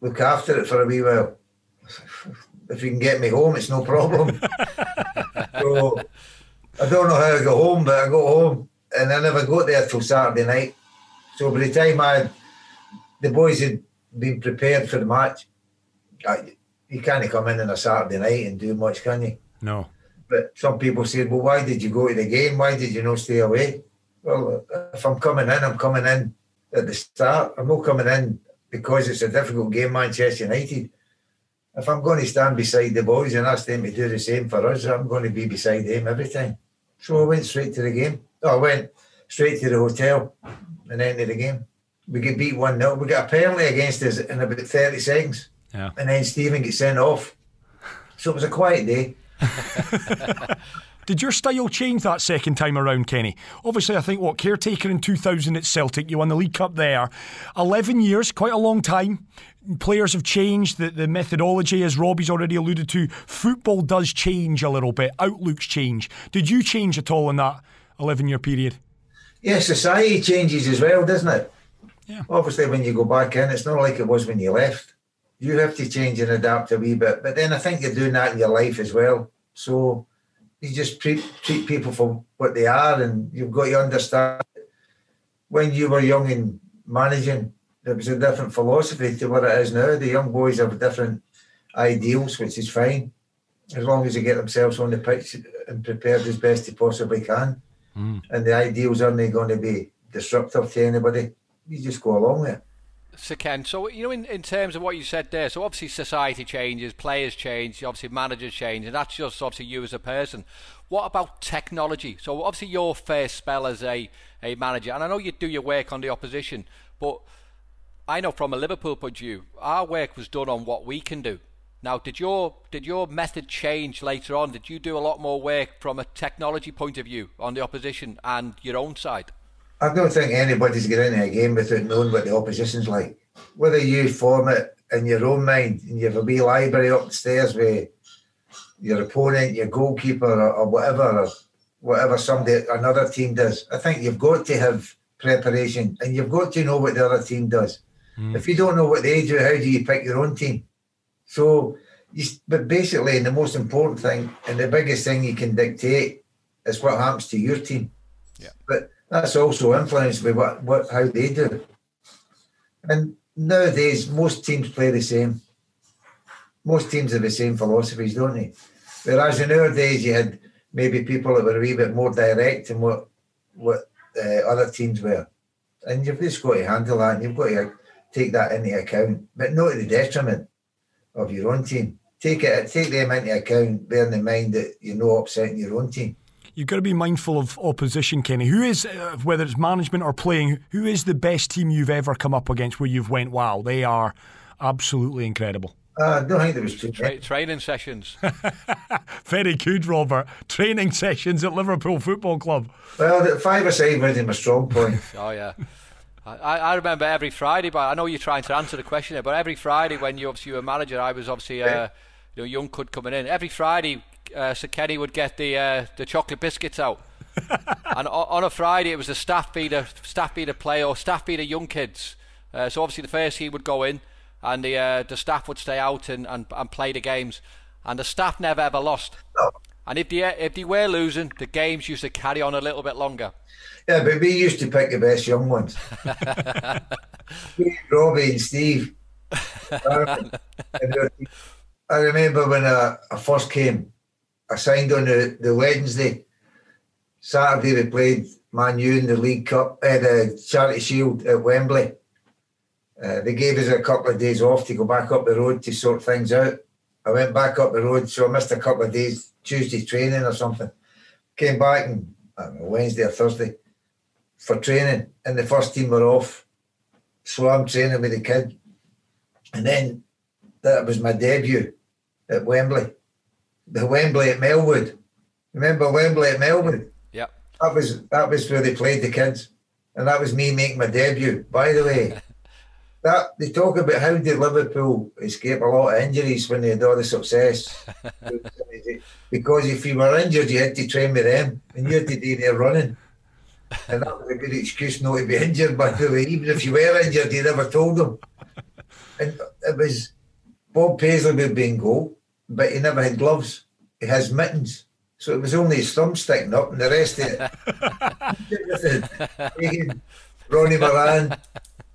Speaker 5: look after it for a wee while? If you can get me home, it's no problem. *laughs* so I don't know how I got home, but I got home, and I never got there till Saturday night. So by the time I, the boys had been prepared for the match, I, you can't come in on a Saturday night and do much, can you?
Speaker 3: No.
Speaker 5: But some people said, well, why did you go to the game? Why did you not stay away? Well, if I'm coming in, I'm coming in at the start. I'm not coming in because it's a difficult game, Manchester United. If I'm going to stand beside the boys and ask them to do the same for us, I'm going to be beside them every time. So I went straight to the game. I went straight to the hotel and ended the game. We get beat 1 0. We got a penalty against us in about 30 seconds.
Speaker 3: Yeah.
Speaker 5: And then Steven gets sent off. So it was a quiet day. *laughs*
Speaker 3: Did your style change that second time around, Kenny? Obviously, I think what caretaker in 2000 at Celtic, you won the League Cup there. 11 years, quite a long time. Players have changed. The, the methodology, as Robbie's already alluded to, football does change a little bit. Outlooks change. Did you change at all in that 11 year period?
Speaker 5: Yeah, society changes as well, doesn't it?
Speaker 3: Yeah.
Speaker 5: Obviously, when you go back in, it's not like it was when you left. You have to change and adapt a wee bit. But then I think you're doing that in your life as well. So you just treat, treat people for what they are, and you've got to understand when you were young and managing, there was a different philosophy to what it is now. The young boys have different ideals, which is fine, as long as they get themselves on the pitch and prepared as best they possibly can. Hmm. And the ideals aren't going to be disruptive to anybody. You just go along with it.
Speaker 4: So Ken, so you know, in, in terms of what you said there, so obviously society changes, players change, obviously managers change, and that's just obviously you as a person. What about technology? So obviously your first spell as a, a manager, and I know you do your work on the opposition, but I know from a Liverpool point of view, our work was done on what we can do. Now, did your did your method change later on? Did you do a lot more work from a technology point of view on the opposition and your own side?
Speaker 5: I don't think anybody's getting into a game without knowing what the opposition's like. Whether you form it in your own mind and you have a wee library upstairs with your opponent, your goalkeeper, or, or whatever, or whatever somebody another team does. I think you've got to have preparation and you've got to know what the other team does. Mm. If you don't know what they do, how do you pick your own team? So, you, but basically, and the most important thing and the biggest thing you can dictate is what happens to your team.
Speaker 4: Yeah.
Speaker 5: But that's also influenced by what, what how they do. And nowadays, most teams play the same. Most teams have the same philosophies, don't they? Whereas in our days, you had maybe people that were a wee bit more direct in what what uh, other teams were, and you've just got to handle that. And you've got to take that into account, but not to the detriment of your own team. Take it, take them into account, bearing in mind that you're not upsetting your own team.
Speaker 3: You've got to be mindful of opposition, Kenny. Who is, uh, whether it's management or playing, who is the best team you've ever come up against where you've went, wow, they are absolutely incredible?
Speaker 5: Uh, I don't think there was two.
Speaker 4: Tra- training sessions. *laughs*
Speaker 3: Very good, Robert. Training sessions at Liverpool Football Club.
Speaker 5: Well, five or side was my strong point. *laughs*
Speaker 4: oh yeah. I, I remember every Friday, but I know you're trying to answer the question there. But every Friday, when you obviously were a manager, I was obviously uh, you know young kid coming in. Every Friday, uh, Sir Kenny would get the uh, the chocolate biscuits out, *laughs* and on a Friday it was the staff feeder, staff feeder play or staff feeder young kids. Uh, so obviously the first he would go in, and the uh, the staff would stay out and, and, and play the games, and the staff never ever lost.
Speaker 5: No.
Speaker 4: And if they if they were losing, the games used to carry on a little bit longer.
Speaker 5: Yeah, but we used to pick the best young ones. *laughs* Robbie and Steve. *laughs* I remember when I, I, first came, I signed on the, the Wednesday. Saturday we played Man U in the League Cup, uh, the Charity Shield at Wembley. Uh, they gave us a couple of days off to go back up the road to sort things out. I went back up the road, so I missed a couple of days Tuesday training or something. Came back and Wednesday or Thursday for training, and the first team were off. So I'm training with the kid, and then that was my debut at Wembley, the Wembley at Melwood. Remember Wembley at Melwood?
Speaker 4: Yeah.
Speaker 5: That was that was where they played the kids, and that was me making my debut. By the way, *laughs* that they talk about how did Liverpool escape a lot of injuries when they had all the success. *laughs* because if you were injured, you had to train with them, and you had to do their running. And that was a good excuse not to be injured, by the way. Even if you were injured, you never told them. And it was Bob Paisley would be in goal, but he never had gloves. He has mittens. So it was only his thumb sticking up, and the rest of it. *laughs* Ronnie Moran,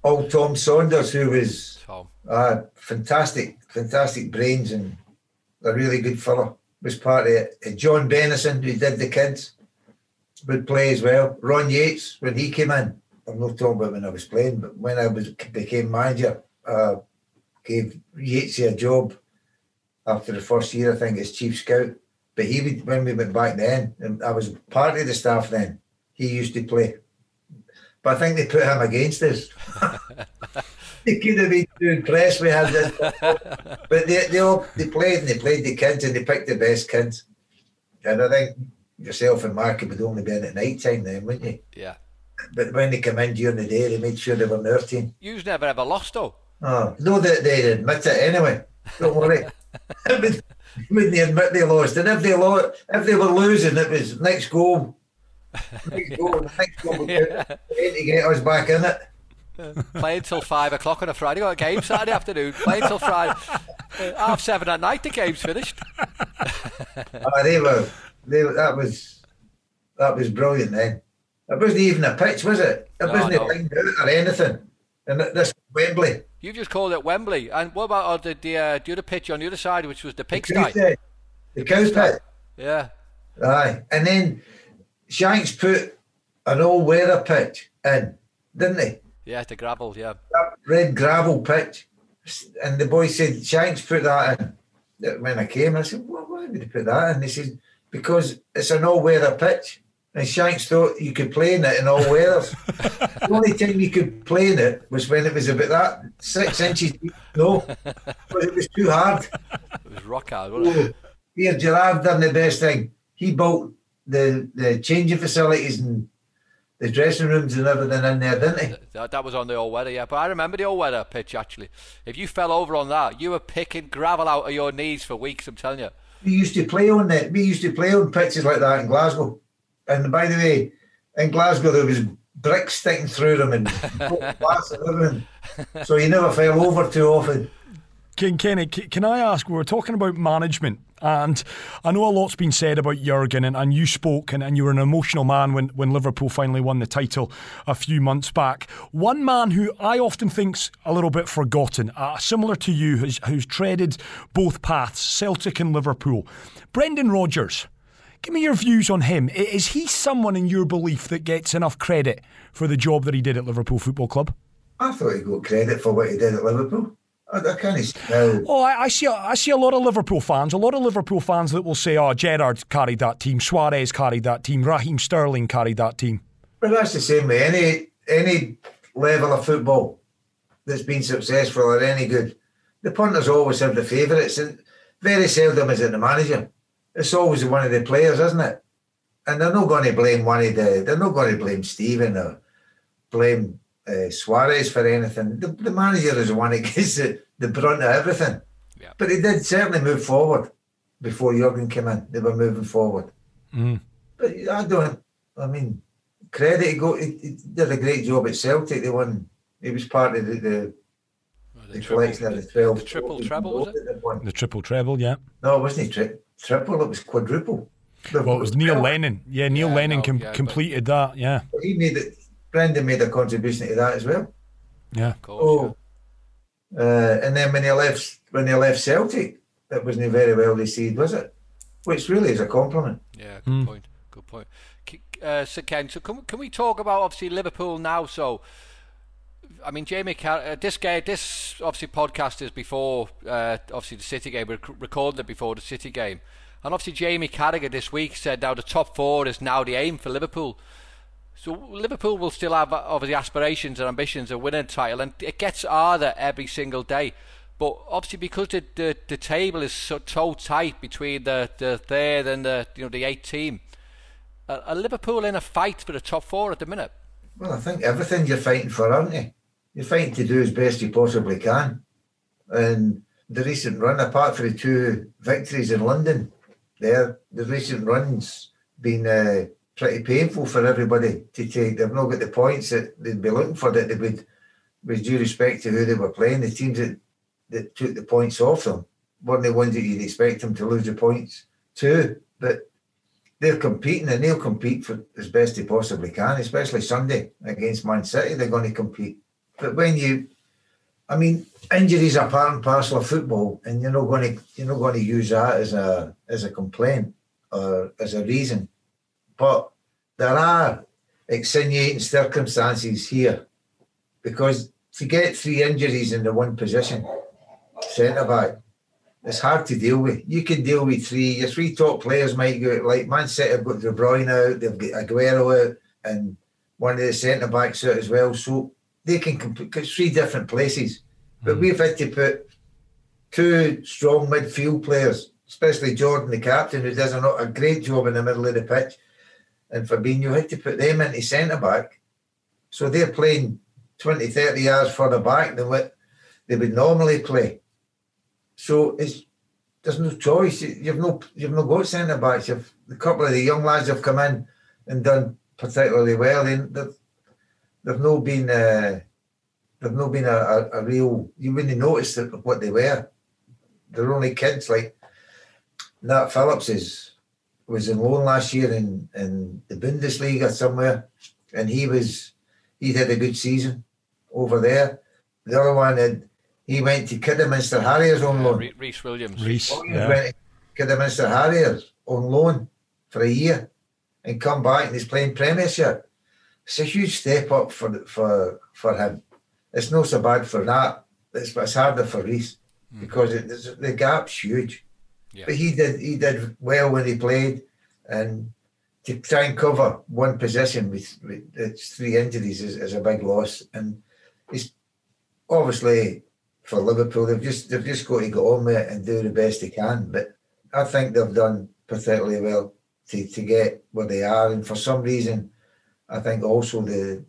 Speaker 5: old Tom Saunders, who was uh, fantastic, fantastic brains and a really good fellow, was part of it. Uh, John Bennison, who did the kids, would play as well. Ron Yeats, when he came in, I'm not talking about when I was playing, but when I was became manager, uh, gave Yeats a job after the first year, I think, as chief scout. But he would, when we went back then, and I was part of the staff then, he used to play. But I think they put him against us. *laughs* they could have been too impressed we had this. but they, they all they played and they played the kids and they picked the best kids. And I think yourself and Mark would only be in at night time then, wouldn't you?
Speaker 4: Yeah.
Speaker 5: But when they come in during the day, they made sure they were in their team.
Speaker 4: You've never ever lost though.
Speaker 5: Oh, no, they, they admit it anyway. Don't worry. *laughs* they wouldn't admit they lost. And if they lost, if they were losing, it was next goal next goal, next goal yeah. to get us back in it.
Speaker 4: Play until five o'clock on a Friday. Got a game Saturday afternoon. Play until Friday. Half seven at night. The game's finished.
Speaker 5: oh, they were. They that was that was brilliant. Then it wasn't even a pitch, was it? It no, wasn't no. a or anything. And this Wembley.
Speaker 4: You just called it Wembley. And what about the the, uh, the other pitch on the other side, which was the pigsty?
Speaker 5: The, the cow pit.
Speaker 4: Yeah.
Speaker 5: Aye, and then Shanks put an old weather pitch in, didn't he?
Speaker 4: Yeah, the gravel, yeah.
Speaker 5: That red gravel pitch. And the boy said, Shanks put that in. When I came, I said, well, why did he put that in? He said, because it's an all weather pitch. And Shanks thought you could play in it in all weathers. the only time you could play in it was when it was about that six inches deep. No, because it was too hard.
Speaker 4: It was rock hard, wasn't it?
Speaker 5: Oh, here, Gerard done the best thing. He built the the changing facilities and the dressing rooms and everything in there, didn't he?
Speaker 4: That, that was on the old weather, yeah. But I remember the old weather pitch actually. If you fell over on that, you were picking gravel out of your knees for weeks. I'm telling you.
Speaker 5: We used to play on that. We used to play on pitches like that in Glasgow. And by the way, in Glasgow there was bricks sticking through them and *laughs* glass and everything. So he never fell over too often.
Speaker 3: King Kenny, can I ask? We were talking about management, and I know a lot's been said about Jurgen, and, and you spoke, and, and you were an emotional man when, when Liverpool finally won the title a few months back. One man who I often think's a little bit forgotten, uh, similar to you, who's, who's treaded both paths, Celtic and Liverpool, Brendan Rodgers. Give me your views on him. Is he someone in your belief that gets enough credit for the job that he did at Liverpool Football Club?
Speaker 5: I thought he got credit for what he did at Liverpool. I, can't
Speaker 3: Oh, I, I, see. I see a lot of Liverpool fans. A lot of Liverpool fans that will say, "Oh, Gerrard carried that team. Suarez carried that team. Raheem Sterling carried that team."
Speaker 5: But that's the same way. Any any level of football that's been successful or any good, the punters always have the favourites, and very seldom is it the manager. It's always one of the players, isn't it? And they're not going to blame one of the. They're not going to blame Steven or blame uh, Suarez for anything. The, the, manager is the one that *laughs* gets the, the brunt of everything. Yeah. But he did certainly move forward before Jurgen came in. They were moving forward. Mm. But I don't. I mean, credit. He, go, he, he, did a great job at Celtic. They won. He was part of the, the
Speaker 4: the, the collection of the 12. The triple treble, was it?
Speaker 3: The triple treble, yeah.
Speaker 5: No, it wasn't tri- triple, it was quadruple.
Speaker 3: Well, it was Neil Lennon. Yeah, Neil yeah, Lennon no, com- yeah, completed that, yeah.
Speaker 5: He made it, Brendan made a contribution to that as well.
Speaker 3: Yeah.
Speaker 5: Course, oh, uh, and then when he left, when he left Celtic, that wasn't very well received, was it? Which really is a compliment.
Speaker 4: Yeah, good mm. point. Good point. Uh, so Ken, so can, can we talk about obviously Liverpool now? So, I mean, Jamie, uh, this game, this obviously podcast is before uh, obviously the City game. We recorded it before the City game, and obviously Jamie Carragher this week said now the top four is now the aim for Liverpool. So Liverpool will still have obviously aspirations and ambitions of winning a title, and it gets harder every single day. But obviously, because the, the, the table is so, so tight between the, the third and the you know the eighth team, are, are Liverpool in a fight for the top four at the minute?
Speaker 5: Well, I think everything you're fighting for, aren't you? You're fighting to do as best you possibly can. And the recent run, apart from the two victories in London, there, the recent runs been uh, pretty painful for everybody to take. They've not got the points that they'd be looking for that they would, with due respect to who they were playing, the teams that, that took the points off them weren't the ones that you'd expect them to lose the points to. But they're competing and they'll compete for as best they possibly can, especially Sunday against Man City. They're going to compete. But when you, I mean, injuries are part and parcel of football, and you're not going to you're not going to use that as a as a complaint or as a reason but there are extenuating circumstances here because to get three injuries in the one position, centre back, it's hard to deal with. You can deal with three. Your three top players might go like Man City have got De Bruyne out, they've got Aguero out, and one of the centre backs out as well. So they can compete three different places. But mm. we've had to put two strong midfield players, especially Jordan, the captain, who does a, a great job in the middle of the pitch, and Fabinho had to put them into centre back. So they're playing 20, 30 yards further back than what they would normally play. So it's there's no choice. You've no you've no got centre backs. You've a couple of the young lads have come in and done particularly well. They, they've, they've not been uh, they've not been a, a, a, real. You wouldn't notice what they were. They're only kids. Like Nat Phillips is was in loan last year in, in the Bundesliga somewhere, and he was he had a good season over there. The other one had he went to Kidderminster Harriers on loan.
Speaker 4: Rhys Williams.
Speaker 3: Rhys
Speaker 5: Williams yeah. went to Kidderminster Harriers on loan for a year and come back and he's playing Premiership. It's a huge step up for for for him. It's not so bad for that. It's, it's harder for Rhys mm. because it, the gap's huge. Yeah. But he did he did well when he played, and to try and cover one position with, with its three injuries is, is a big loss. And he's obviously for Liverpool they've just they've just got to go on with it and do the best they can. But I think they've done particularly well to, to get where they are. And for some reason, I think also the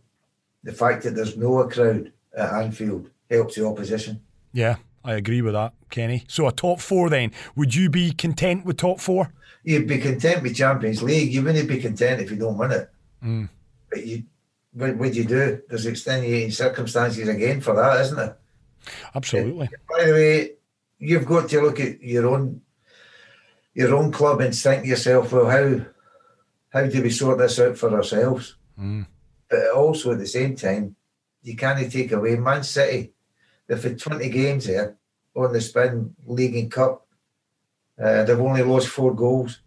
Speaker 5: the fact that there's no a crowd at Anfield helps the opposition.
Speaker 3: Yeah, I agree with that, Kenny. So a top four then. Would you be content with top four?
Speaker 5: You'd be content with Champions League. You wouldn't be content if you don't win it.
Speaker 3: Mm.
Speaker 5: But you, what would you do? There's extenuating circumstances again for that, isn't it?
Speaker 3: Absolutely.
Speaker 5: By the way, you've got to look at your own your own club and think to yourself, well, how how do we sort this out for ourselves?
Speaker 3: Mm.
Speaker 5: But also at the same time, you can't take away Man City. They've had 20 games there on the spin, league and cup. Uh, they've only lost four goals.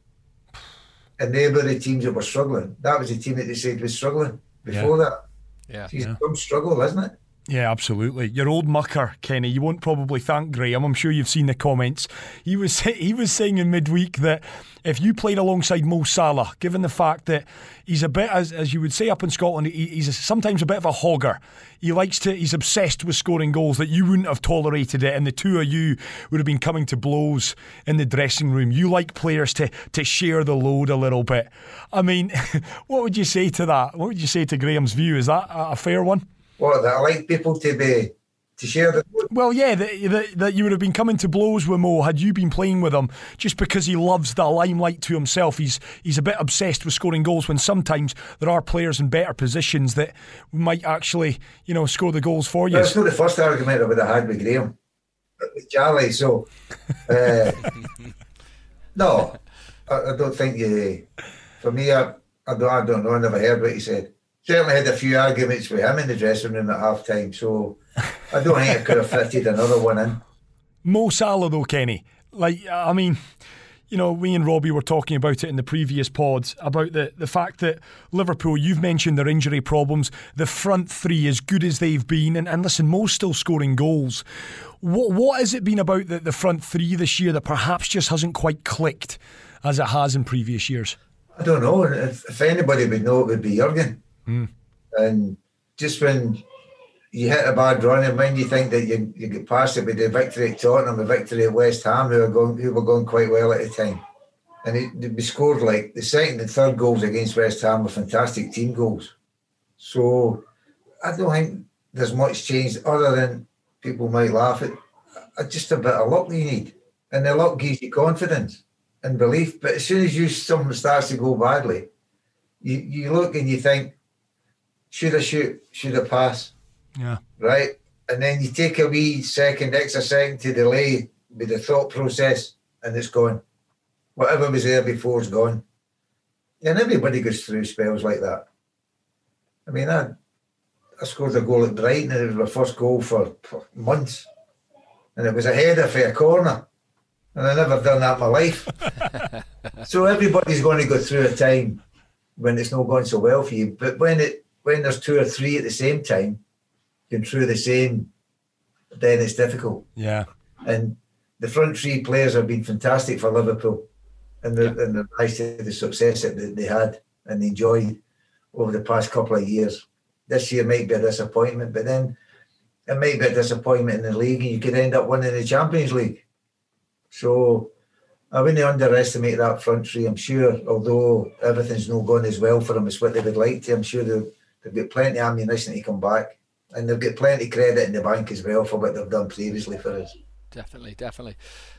Speaker 5: And they were the teams that were struggling. That was the team that they said was struggling before that.
Speaker 4: Yeah.
Speaker 5: It's
Speaker 3: Yeah.
Speaker 5: some struggle, isn't it?
Speaker 3: Yeah, absolutely. Your old mucker, Kenny. You won't probably thank Graeme. I'm sure you've seen the comments. He was *laughs* he was saying in midweek that if you played alongside Mo Salah, given the fact that he's a bit, as, as you would say up in Scotland, he, he's a, sometimes a bit of a hogger. He likes to. He's obsessed with scoring goals. That you wouldn't have tolerated it, and the two of you would have been coming to blows in the dressing room. You like players to to share the load a little bit. I mean, *laughs* what would you say to that? What would you say to Graeme's view? Is that a a fair one?
Speaker 5: What, that I like people to be to share the
Speaker 3: Well, yeah, that, that, that you would have been coming to blows with Mo had you been playing with him just because he loves the limelight to himself. He's he's a bit obsessed with scoring goals when sometimes there are players in better positions that might actually, you know, score the goals for you.
Speaker 5: That's not the first argument I would have had with Graeme, with Charlie. So, uh, *laughs* no, I, I don't think you. For me, I, I don't. I don't know. I never heard what he said. Certainly had a few arguments with him in the dressing room at half time. So, I don't think I could have fitted another one in.
Speaker 3: Mo Salah, though, Kenny, like, I mean, you know, we and Robbie were talking about it in the previous pods about the, the fact that Liverpool, you've mentioned their injury problems, the front three, as good as they've been, and, and listen, Mo's still scoring goals. What, what has it been about the, the front three this year that perhaps just hasn't quite clicked as it has in previous years?
Speaker 5: I don't know. If, if anybody would know, it would be Jurgen. And just when you hit a bad run, and when you think that you, you get past it with the victory at Tottenham, the victory at West Ham, who were going who were going quite well at the time, and we scored like the second and third goals against West Ham were fantastic team goals. So I don't think there's much change other than people might laugh at uh, just a bit of luck you need, and the luck gives you confidence and belief. But as soon as you something starts to go badly, you, you look and you think, should I shoot? Should I pass?
Speaker 3: Yeah.
Speaker 5: Right? And then you take a wee second, extra second to delay with the thought process, and it's gone. Whatever was there before is gone. And everybody goes through spells like that. I mean, I, I scored a goal at Brighton, and it was my first goal for, for months. And it was a header for a corner. And I never done that in my life. *laughs* so everybody's going to go through a time when it's not going so well for you. But when it when there's two or three at the same time going through the same, then it's difficult.
Speaker 3: Yeah.
Speaker 5: And the front three players have been fantastic for Liverpool, and the and the rise to the success that they- they had and enjoyed over the past couple of years. This year might be a disappointment, but then it might be a disappointment in the league, and you could end up winning the Champions League. So I wouldn't underestimate that front three. I'm sure, although everything's not going as well for them as what they would like to, I'm sure they've, they've got plenty of ammunition to come back. And they've got plenty of credit in the bank as well for what they've done previously for us.
Speaker 4: Definitely, definitely.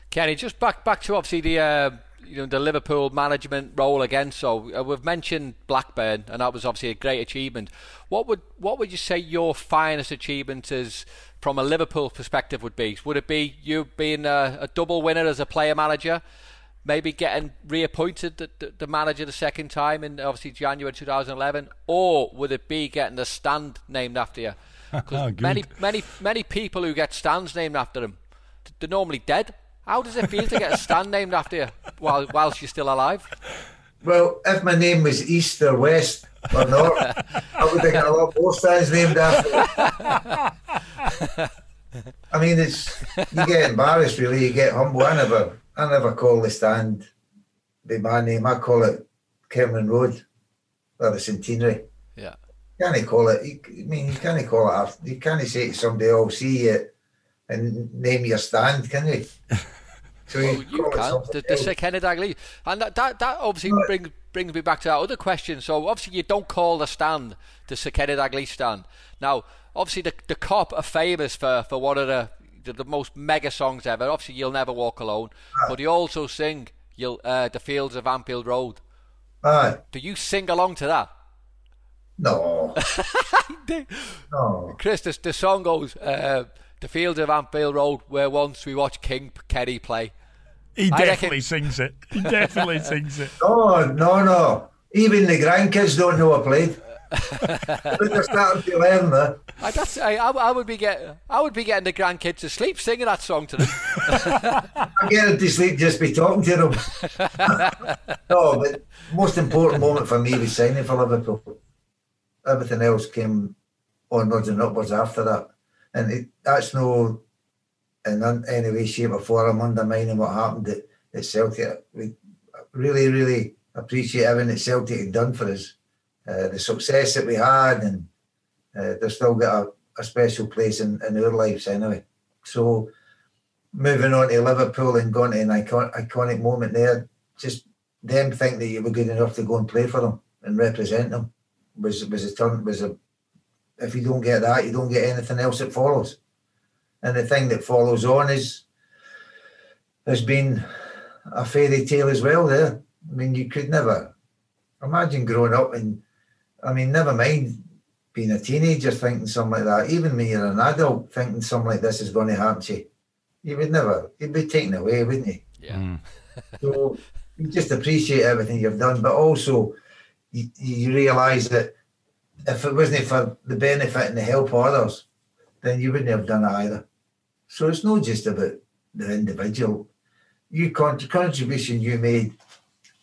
Speaker 4: Kenny, just back back to obviously the uh, you know the Liverpool management role again. So uh, we've mentioned Blackburn, and that was obviously a great achievement. What would what would you say your finest achievement is from a Liverpool perspective would be? Would it be you being a, a double winner as a player manager? Maybe getting reappointed the, the, the manager the second time in obviously January 2011, or would it be getting the stand named after you? *laughs* Because oh,
Speaker 3: good.
Speaker 4: many many many people who get stands named after them, they're normally dead. How does it feel to get a stand *laughs* named after you while whilst you're still alive?
Speaker 5: Well, if my name was East or West or North, I would have got a lot more stands named after me. *laughs* I mean, it's you get embarrassed, really. You get humble. I never, I never call the stand by my name. I call it Kemlyn Road or the Centenary.
Speaker 4: Yeah,
Speaker 5: You can't call it. You, I mean, you can't call it. After, you can't say to somebody, "Oh, see you," and name your stand, can you? So
Speaker 4: Well,
Speaker 5: you oh, you
Speaker 4: can. The, the. Sir Kenny Dalglish. And that, that, that obviously brings, brings me back to that other question. So, obviously, you don't call the stand the Sir Kenny Dalglish stand. Now, obviously, the, the Kop are famous for, for one of the, the, the most mega songs ever. Obviously, You'll Never Walk Alone. But you also sing you'll, uh, The Fields of Anfield Road.
Speaker 5: Aye.
Speaker 4: Do you sing along to that?
Speaker 5: No. *laughs* no.
Speaker 4: Chris, the, the song goes, uh, The Fields of Anfield Road, where once we watched King Kenny play.
Speaker 3: He
Speaker 4: I reckon-
Speaker 3: definitely sings it. He definitely sings it.
Speaker 5: No, no, no. Even the grandkids don't know I played. They're starting to learn that.
Speaker 4: I, that's, I, I, I would be get, I would be getting the grandkids to sleep singing that song to them. *laughs*
Speaker 5: I get them to sleep just be talking to them. *laughs* no, but most important moment for me was signing for Liverpool. Everything else came onwards and upwards after that. And it, that's no, in any way, shape, or form undermining what happened at, at Celtic. We really, really appreciate everything that Celtic had done for us. Uh, the success that we had, and uh, they've still got a, a special place in, in our lives anyway. So, moving on to Liverpool and going to an icon, iconic moment there, just them think that you were good enough to go and play for them and represent them was was a turn was a if you don't get that, you don't get anything else that follows. And the thing that follows on is has been a fairy tale as well there. I mean you could never imagine growing up and I mean never mind being a teenager thinking something like that, even when you're an adult thinking something like this is going to happen to you. You would never you'd be taken away, wouldn't you?
Speaker 4: Yeah. Mm.
Speaker 5: So you just appreciate everything you've done, but also you, you realise that if it wasn't for the benefit and the help of others, then you wouldn't have done it either. So it's not just about the individual. You con- contribution you made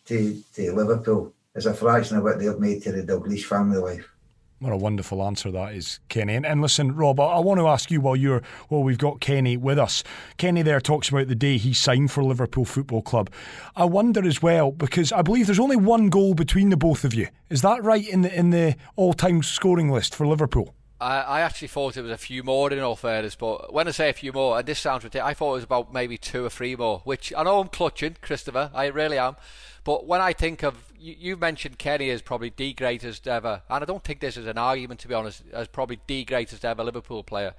Speaker 5: to, to Liverpool is a fraction of what they've made to the Dalglish family life.
Speaker 3: What a wonderful answer that is, Kenny. And, and listen, Rob, I, I want to ask you while you're while we've got Kenny with us. Kenny there talks about the day he signed for Liverpool Football Club. I wonder as well because I believe there's only one goal between the both of you. Is that right in the in the all-time scoring list for Liverpool?
Speaker 4: I, I actually thought it was a few more in all fairness, but when I say a few more, and this sounds ridiculous, I thought it was about maybe two or three more, which I know I'm clutching, Christopher, I really am. But when I think of, you, you mentioned Kenny as probably the greatest ever, and I don't think this is an argument to be honest, as probably the greatest ever Liverpool player.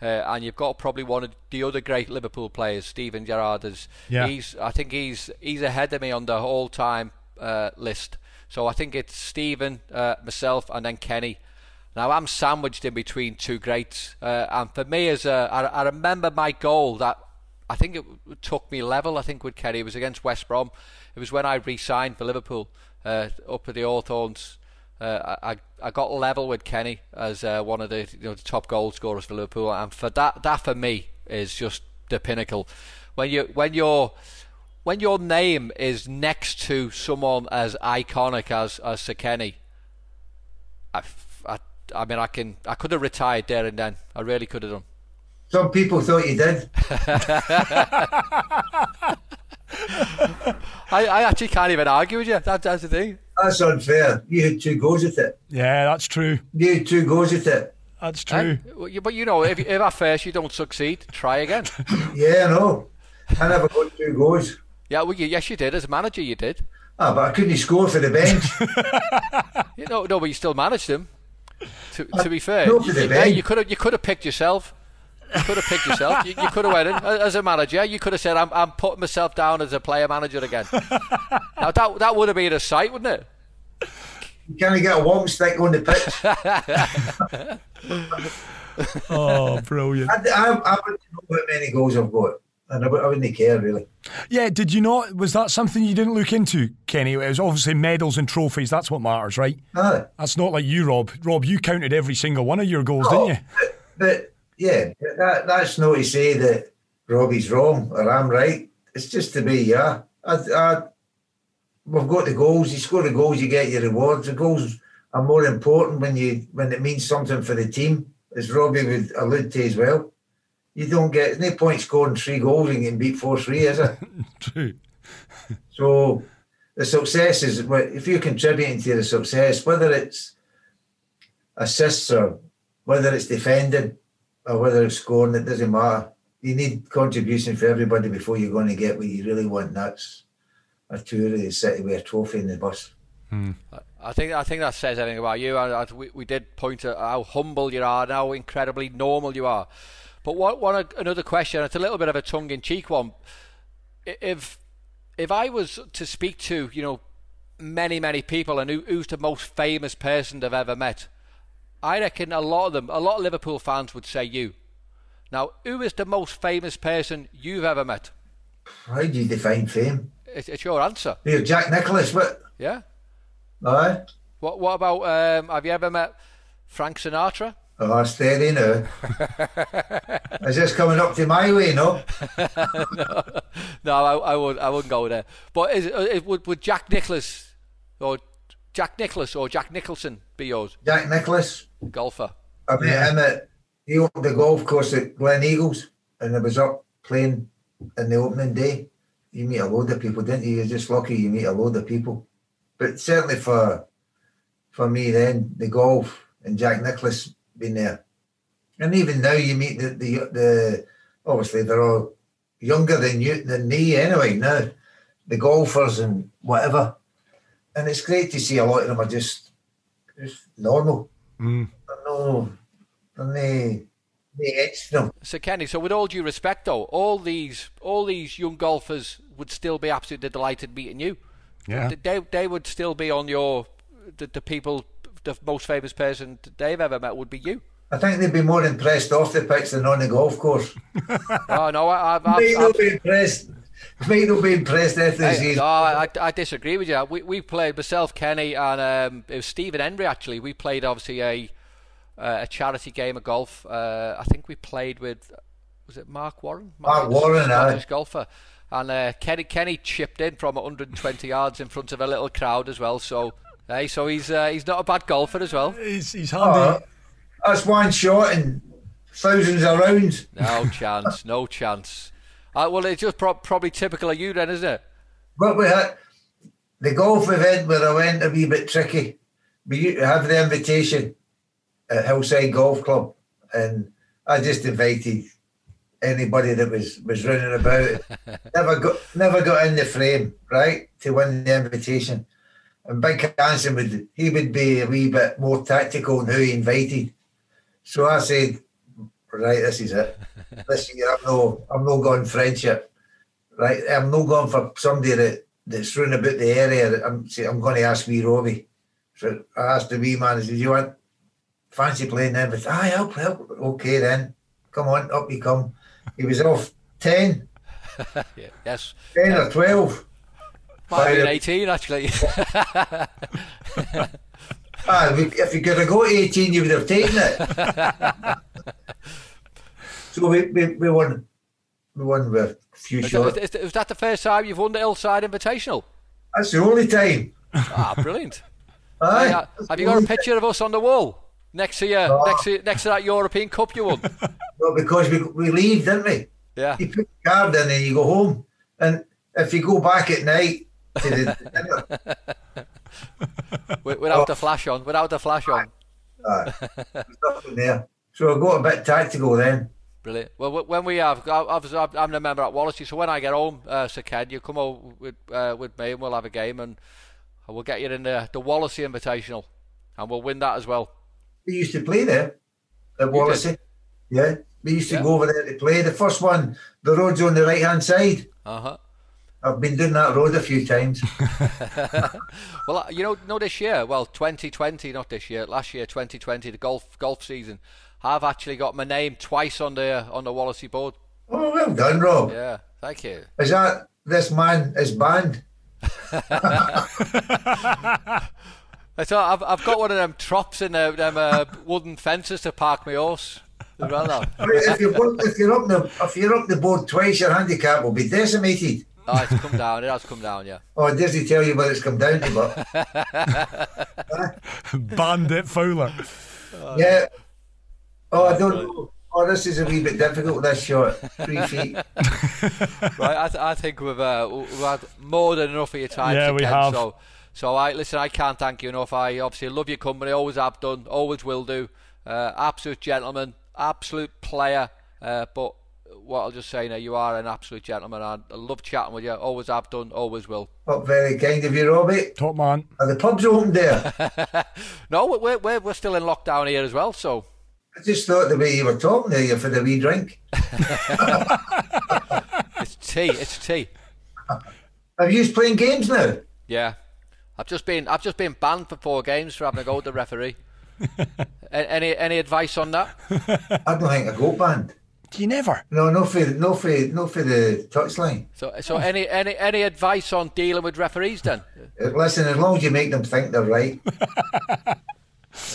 Speaker 4: Uh, and you've got probably one of the other great Liverpool players, Steven Gerrard. As
Speaker 3: Yeah.
Speaker 4: he's, I think he's he's ahead of me on the all-time uh, list. So I think it's Steven, uh, myself, and then Kenny. Now I'm sandwiched in between two greats, uh, and for me, as a, I, I remember my goal that I think it took me level. I think with Kenny it was against West Brom. It was when I re-signed for Liverpool uh, up at the Hawthorns. Uh, I I got level with Kenny as uh, one of the you know the top goal scorers for Liverpool, and for that that for me is just the pinnacle. When you when you're when your name is next to someone as iconic as as Sir Kenny, I, I, I mean I can I could have retired there and then. I really could have done.
Speaker 5: Some people thought you did. *laughs* *laughs*
Speaker 4: I, I actually can't even argue with you. That, that's the thing.
Speaker 5: That's unfair. You had two goes at it.
Speaker 3: Yeah, that's true.
Speaker 5: You had two goes at it.
Speaker 3: That's true.
Speaker 4: Well, you- But you know, if, if at first you don't succeed, try again. *laughs*
Speaker 5: Yeah, I know. I never got two goes.
Speaker 4: yeah, well, you, yes, you did. As a manager, you did.
Speaker 5: Ah, but I couldn't score for the bench. *laughs*
Speaker 4: You know, no, but you still managed them. To, to be fair,
Speaker 5: no, for the
Speaker 4: yeah,
Speaker 5: bench.
Speaker 4: you could have you could have picked yourself. You could have picked yourself. You, you could have went in as a manager. You could have said, "I'm, I'm putting myself down as a player manager again." now that that would have been a sight, wouldn't it?
Speaker 5: you can't get a walking stick on the pitch. *laughs*
Speaker 3: Oh, brilliant.
Speaker 5: I, I, I wouldn't know how many goals I've got. And I, I wouldn't care, really.
Speaker 3: Yeah, did you not? Was that something you didn't look into, Kenny? It was obviously medals and trophies. That's what matters, right?
Speaker 5: Aye.
Speaker 3: That's not like you, Rob. Rob, you counted every single one of your goals,
Speaker 5: Oh,
Speaker 3: didn't you?
Speaker 5: But, but yeah, that, that's not to say that Robbie's wrong or I'm right. It's just to be, yeah. I, I, we've got the goals. You score the goals, you get your rewards. The goals are more important when you when it means something for the team, as Robbie would allude to as well. You don't get no point scoring three goals and getting beat four three, is it? *laughs*
Speaker 3: True.
Speaker 5: So the success is if you're contributing to the success, whether it's assists or whether it's defending or whether it's scoring, it doesn't matter. you need contribution for everybody before you're going to get what you really want. That's a tour of the city with a trophy in the bus. Hmm.
Speaker 4: I think I think that says everything about you. I, I, we, we did point at how humble you are and how incredibly normal you are. But what, one another question? It's a little bit of a tongue-in-cheek one. If if I was to speak to you know many many people and who, who's the most famous person they've ever met, I reckon a lot of them, a lot of Liverpool fans would say you. Now, who is the most famous person you've ever met?
Speaker 5: How do you define fame?
Speaker 4: It's, it's your answer.
Speaker 5: Here, Jack Nicklaus, what?
Speaker 4: Yeah.
Speaker 5: Aye.
Speaker 4: What What about? Um, have you ever met Frank Sinatra?
Speaker 5: Oh, steady *laughs* now. Is this coming up to my way, no? *laughs*
Speaker 4: No, no, I, I would I wouldn't go there. But is, it, would would Jack Nicklaus or Jack Nicklaus or Jack Nicholson be yours
Speaker 5: Jack Nicklaus.
Speaker 4: golfer?
Speaker 5: I met him at he opened the golf course at Gleneagles and I was up playing in the opening day. You meet a load of people, didn't you? You're just lucky you meet a load of people. But certainly for for me then, the golf and Jack Nicklaus been there. And even now you meet the the, the obviously they're all younger than you than me anyway now. The golfers and whatever. And it's great to see a lot of them are just just normal.
Speaker 3: Mm.
Speaker 5: No, and they they extra.
Speaker 4: So Kenny, so with all due respect though, all these all these young golfers would still be absolutely delighted meeting you.
Speaker 3: Yeah.
Speaker 4: They they would still be on your the, the people the most famous person they've ever met would be you.
Speaker 5: I think they'd be more impressed off the pitch than on the golf course. *laughs*
Speaker 4: Oh no, I, I've, I've,
Speaker 5: Might
Speaker 4: I've
Speaker 5: not be impressed. Might not be impressed after the
Speaker 4: I,
Speaker 5: season.
Speaker 4: no, I, I disagree with you. We, we played myself, Kenny, and um, it was Stephen Hendry actually. We played obviously a uh, a charity game of golf. Uh, I think we played with was it Marc Warren?
Speaker 5: Mark
Speaker 4: the
Speaker 5: Warren, aye.
Speaker 4: Scottish golfer. And uh, Kenny Kenny chipped in from 120 yards in front of a little crowd as well. So, hey, so he's uh, he's not a bad golfer as well.
Speaker 3: He's, he's handy.
Speaker 5: Oh, that's one shot and thousands of rounds.
Speaker 4: No chance, no chance. Uh, well, it's just pro- probably typical of you then, isn't it?
Speaker 5: But we had the golf event where I went a wee bit tricky. We had the invitation at Hillside Golf Club, and I just invited anybody that was was running about. *laughs* never got never got in the frame, right, to win the invitation. And Big Hansen would he would be a wee bit more tactical in who he invited. So I said, right, this is it. *laughs* This year I'm no I'm no going friendship. Right, I'm not going for somebody that, that's running about the area. I'm say I'm going to ask wee Robbie. So I asked the wee man, I said, you want fancy playing then? But aye, I'll play. Okay then, come on, up you come. He was off 10, *laughs*
Speaker 4: Yeah. Yes.
Speaker 5: 10 or 12.
Speaker 4: Might have been. 18 actually. *laughs*
Speaker 5: Ah, if you could have got 18, you would have taken it. So we, we, we won. We won with a few
Speaker 4: Is
Speaker 5: shots.
Speaker 4: that, is, is that the first time you've won the Hillside Invitational?
Speaker 5: That's the only time.
Speaker 4: Ah, brilliant. *laughs*
Speaker 5: Aye.
Speaker 4: Hey, uh, have you got a picture of us on the wall next to you,
Speaker 5: Oh.
Speaker 4: next to next to that European Cup you won? *laughs*
Speaker 5: Well, because we, we leave, didn't we?
Speaker 4: Yeah.
Speaker 5: You put the card in and you go home. And if you go back at night to the *laughs* dinner,
Speaker 4: Wi- Without the flash on, without the flash on.
Speaker 5: aye, there. So I got a bit tactical then.
Speaker 4: Brilliant. Well, when we have, obviously, I'm a member at Wallasey, so when I get home, uh, Sir Ken, you come over with uh, with me and we'll have a game and we'll get you in the the Wallasey Invitational, and we'll win that as well.
Speaker 5: We used to play there at Wallasey. Yeah. We used to
Speaker 4: Yeah.
Speaker 5: go over there to play. The first one, the road's on the right hand side.
Speaker 4: Uh huh.
Speaker 5: I've been doing that road a few times. *laughs* *laughs*
Speaker 4: Well, uh, you know, no, this year, well, 2020, not this year, last year, 2020, the golf golf season, I've actually got my name twice on the on the Wallasey board.
Speaker 5: Oh, well done, Rob.
Speaker 4: Yeah, thank you.
Speaker 5: Is that this man is banned? *laughs*
Speaker 4: I thought I've, I've got one of them trops in uh, them uh, wooden fences to park my horse as well. Now.
Speaker 5: if you're if you're up the if you're up the board twice, your handicap will be decimated.
Speaker 4: Oh, it's come down. It has come down. Yeah.
Speaker 5: Oh, does he tell you what it's come down to? But *laughs* *laughs*
Speaker 3: Bandit Fowler.
Speaker 5: yeah. Oh, I don't know. Oh, this is a wee bit difficult. This shot, three *laughs* feet.
Speaker 4: right. I, th- I think we've uh, we've had more than enough of your time.
Speaker 3: Yeah,
Speaker 4: Sir
Speaker 3: we have.
Speaker 4: So, so I listen. I can't thank you enough. I obviously love your company. Always have done. Always will do. Uh, absolute gentleman. Absolute player. Uh, but what I'll just say now, you are an absolute gentleman. I I love chatting with you. Always have done, always will.
Speaker 5: Not very kind of you, Robbie.
Speaker 3: Top man.
Speaker 5: Are the pubs open there? *laughs*
Speaker 4: No, we're we're, we're still in lockdown here as well. So
Speaker 5: I just thought the way you were talking there, you for the wee drink. *laughs*
Speaker 4: it's tea. It's tea.
Speaker 5: Have you playing games now?
Speaker 4: Yeah, I've just been I've just been banned for four games for having a go at the referee. *laughs* A- any any advice on that? *laughs*
Speaker 5: I don't think I go band.
Speaker 3: Do you never?
Speaker 5: No, no for no for no for the touchline.
Speaker 4: So so any any any advice on dealing with referees then?
Speaker 5: Uh, Listen, as long as you make them think they're right,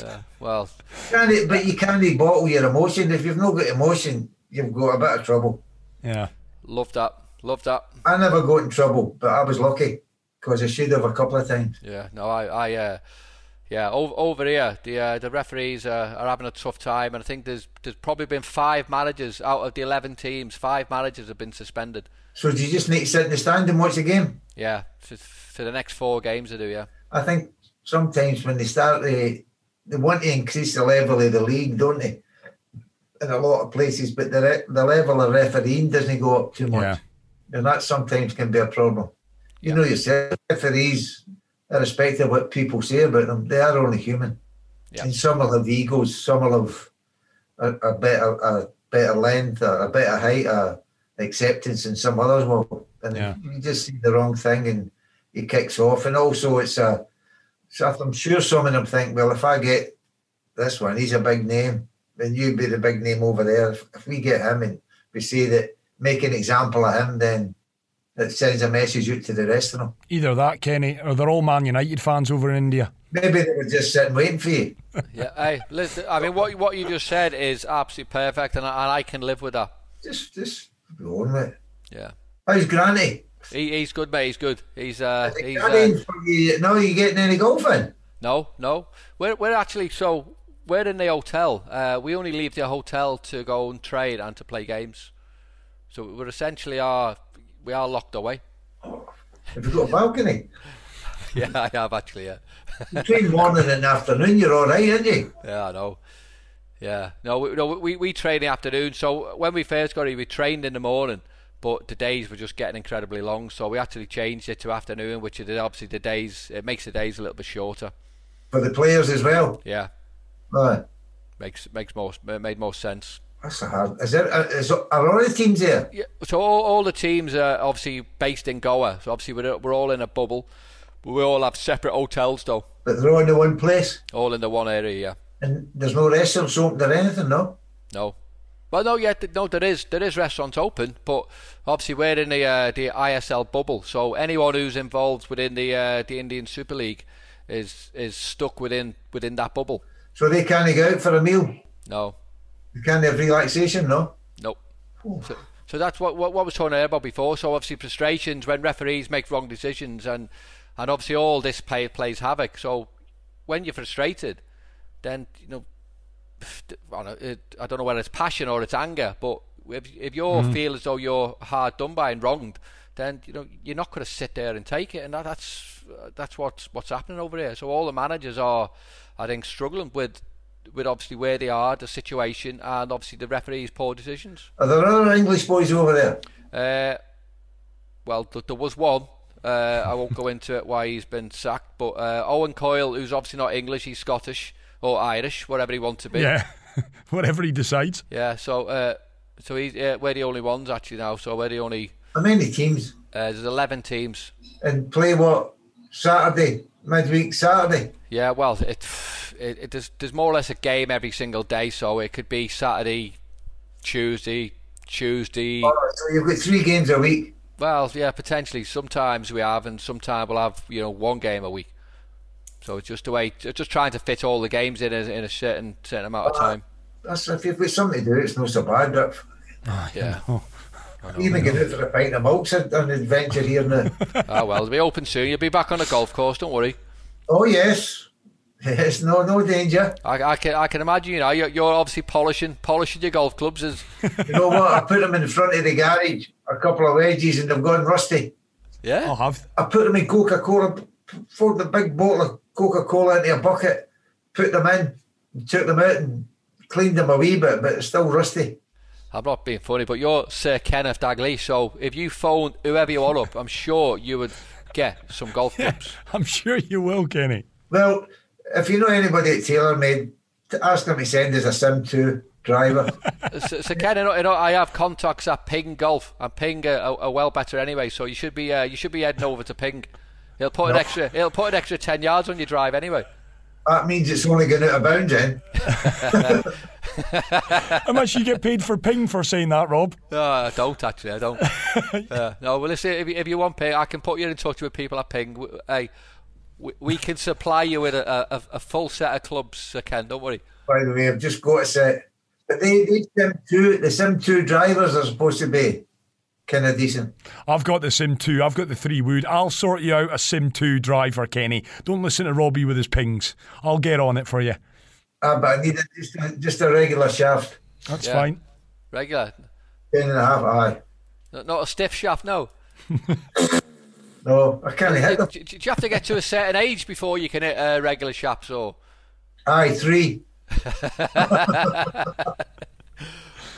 Speaker 5: Yeah,
Speaker 4: well,
Speaker 5: can't but you can't bottle your emotion. If you've not got emotion, you've got a bit of trouble.
Speaker 3: Yeah.
Speaker 4: love that, love that.
Speaker 5: I never got in trouble, but I was lucky because I should have a couple of times.
Speaker 4: Yeah, no, I, I, uh, yeah, over, over here, the uh, the referees uh, are having a tough time, and I think there's there's probably been five managers out of the eleven teams. Five managers have been suspended.
Speaker 5: So do you just need to sit in the stand and watch the game?
Speaker 4: Yeah, for, for the next four games, I do. Yeah,
Speaker 5: I think sometimes when they start to, they want to increase the level of the league, don't they? In a lot of places, but the re- the level of refereeing doesn't go up too much,
Speaker 3: Yeah.
Speaker 5: and that sometimes can be a problem. You know yourself, referees, irrespective of what people say about them, they are only human,
Speaker 4: Yeah.
Speaker 5: and some will have egos, some will have a, a better a better length, a, a better height, a acceptance, and some others will. And
Speaker 3: Yeah.
Speaker 5: you just see the wrong thing, and he kicks off. And also, it's a so I'm sure some of them think, well, if I get this one, he's a big name, then you'd be the big name over there. If, if we get him and we say that, make an example of him, then it sends a message out to the rest of them.
Speaker 3: Either that, Kenny, or they're all Man United fans over in India.
Speaker 5: Maybe they were just sitting waiting for you. *laughs*
Speaker 4: yeah. Hey, listen, I mean, what what you just said is absolutely perfect, and I, and I can live with that.
Speaker 5: Just, just go on with it.
Speaker 4: Yeah,
Speaker 5: How's Granny?
Speaker 4: He, he's good, mate. He's good. He's uh, he's uh,
Speaker 5: you, no, you getting any golfing?
Speaker 4: no, no. We're we're actually so we're in the hotel. Uh, we only leave the hotel to go and trade and to play games. So we're essentially are we are locked away.
Speaker 5: Have you got a balcony? *laughs*
Speaker 4: Yeah, I have actually. Yeah. *laughs*
Speaker 5: Between morning and afternoon, you're all right, aren't you?
Speaker 4: Yeah, I know. Yeah, no, we, no, we we train in the afternoon. So when we first got here, we trained in the morning, but the days were just getting incredibly long. So we actually changed it to afternoon, which is obviously the days. It makes the days a little bit shorter.
Speaker 5: For the players as well.
Speaker 4: Yeah,
Speaker 5: Right.
Speaker 4: makes makes most made most sense.
Speaker 5: That's a hard. Is there? uh, are all the teams there?
Speaker 4: Yeah, so all, all the teams are obviously based in Goa. So obviously we're we're all in a bubble. We all have separate hotels though,
Speaker 5: But they're all in the one place,
Speaker 4: all in the one area. Yeah.
Speaker 5: and there's no restaurants open or anything, no.
Speaker 4: No. Well, no, yeah, th- no, there is there is restaurants open, but obviously we're in the uh, the ISL bubble, so anyone who's involved within the uh, the Indian Super League is is stuck within within that bubble.
Speaker 5: So they can't go out for a meal.
Speaker 4: No,
Speaker 5: They can't have relaxation, no.
Speaker 4: nope. So, so that's what what, what was talking about before. So obviously frustrations when referees make wrong decisions, and and obviously all this play plays havoc. So when you're frustrated, then you know I don't know, it, I don't know whether it's passion or it's anger, but if, if you
Speaker 3: Mm-hmm.
Speaker 4: feel as though you're hard done by and wronged, then you know you're not going to sit there and take it, and that, that's that's what's what's happening over here. So all the managers are, I think, struggling with with obviously where they are, the situation, and obviously the referees' poor decisions.
Speaker 5: Are there other English boys over there?
Speaker 4: Uh, well, th- there was one. Uh, I won't go into it why he's been sacked, but uh, Owen Coyle, who's obviously not English, he's Scottish or Irish, whatever he wants to be.
Speaker 3: Yeah. *laughs* Whatever he decides.
Speaker 4: Yeah, so uh, so he's uh, we're the only ones actually now. So we're the only.
Speaker 5: How many teams?
Speaker 4: Uh, there's 11 teams.
Speaker 5: And play what? Saturday, midweek Saturday.
Speaker 4: Yeah, well, it, it, it there's, there's more or less a game every single day. So it could be Saturday, Tuesday, Tuesday.
Speaker 5: Oh, so you've got three games a week.
Speaker 4: Well, yeah, potentially. Sometimes we have, and sometimes we'll have you know one game a week. So it's just the way, it's just trying to fit all the games in a, in a certain certain amount of time.
Speaker 5: That's if you've got something to do, it's not so bad. But ah,
Speaker 4: Yeah. Oh.
Speaker 5: even get out for a pint of milk's an an adventure here now.
Speaker 4: oh *laughs* well, it'll be open soon. You'll be back on the golf course. Don't worry.
Speaker 5: oh yes, yes, no, no danger.
Speaker 4: I, I can I can imagine. You know, you're, you're obviously polishing polishing your golf clubs. As *laughs*
Speaker 5: You know what? I put them in front of the garage, a couple of wedges, and they've gone rusty.
Speaker 4: yeah.
Speaker 3: I'll have.
Speaker 5: I put them in Coca Cola, poured the big bottle of Coca Cola into a bucket, put them in, took them out, and cleaned them a wee bit, but it's still rusty.
Speaker 4: I'm not being funny, but you're Sir Kenneth Dalglish. So if you phone whoever you want up, I'm sure you would get some golf clubs. *laughs*
Speaker 3: I'm sure you will, Kenny.
Speaker 5: Well, if you know anybody at TaylorMade, to ask them to send us a Sim 2 driver. *laughs*
Speaker 4: so, so Ken, you know, you know, I have contacts at Ping Golf, and Ping are, are, are well better anyway. So you should be uh, you should be heading over to Ping. He'll put an extra he'll put an extra ten yards on your drive anyway.
Speaker 5: that means it's only going out of bounds then.
Speaker 3: How much you get paid for ping for saying that, Rob?
Speaker 4: No, I don't actually. I don't. *laughs* uh, no, well, listen. If you, if you want Ping, I can put you in touch with people at Ping. Hey, we, we can supply you with a, a, a full set of clubs, Ken. Don't worry.
Speaker 5: By the way, I've just got a set. But they, they Sim 2, the Sim 2 drivers are supposed to be kind of decent.
Speaker 3: I've got the Sim 2, I've got the 3 Wood. I'll sort you out a Sim 2 driver, Kenny. Don't listen to Robbie with his pings. I'll get on it for you.
Speaker 5: Ah, but I need a, just, a, just a regular shaft.
Speaker 3: That's
Speaker 4: Yeah.
Speaker 3: fine.
Speaker 4: Regular,
Speaker 5: Ten and a half, aye.
Speaker 4: not not a stiff shaft. No. *laughs*
Speaker 5: No, I can't hit them.
Speaker 4: do- do you have to get to a certain age before you can hit uh, regular shaft, or?
Speaker 5: Aye, three. *laughs*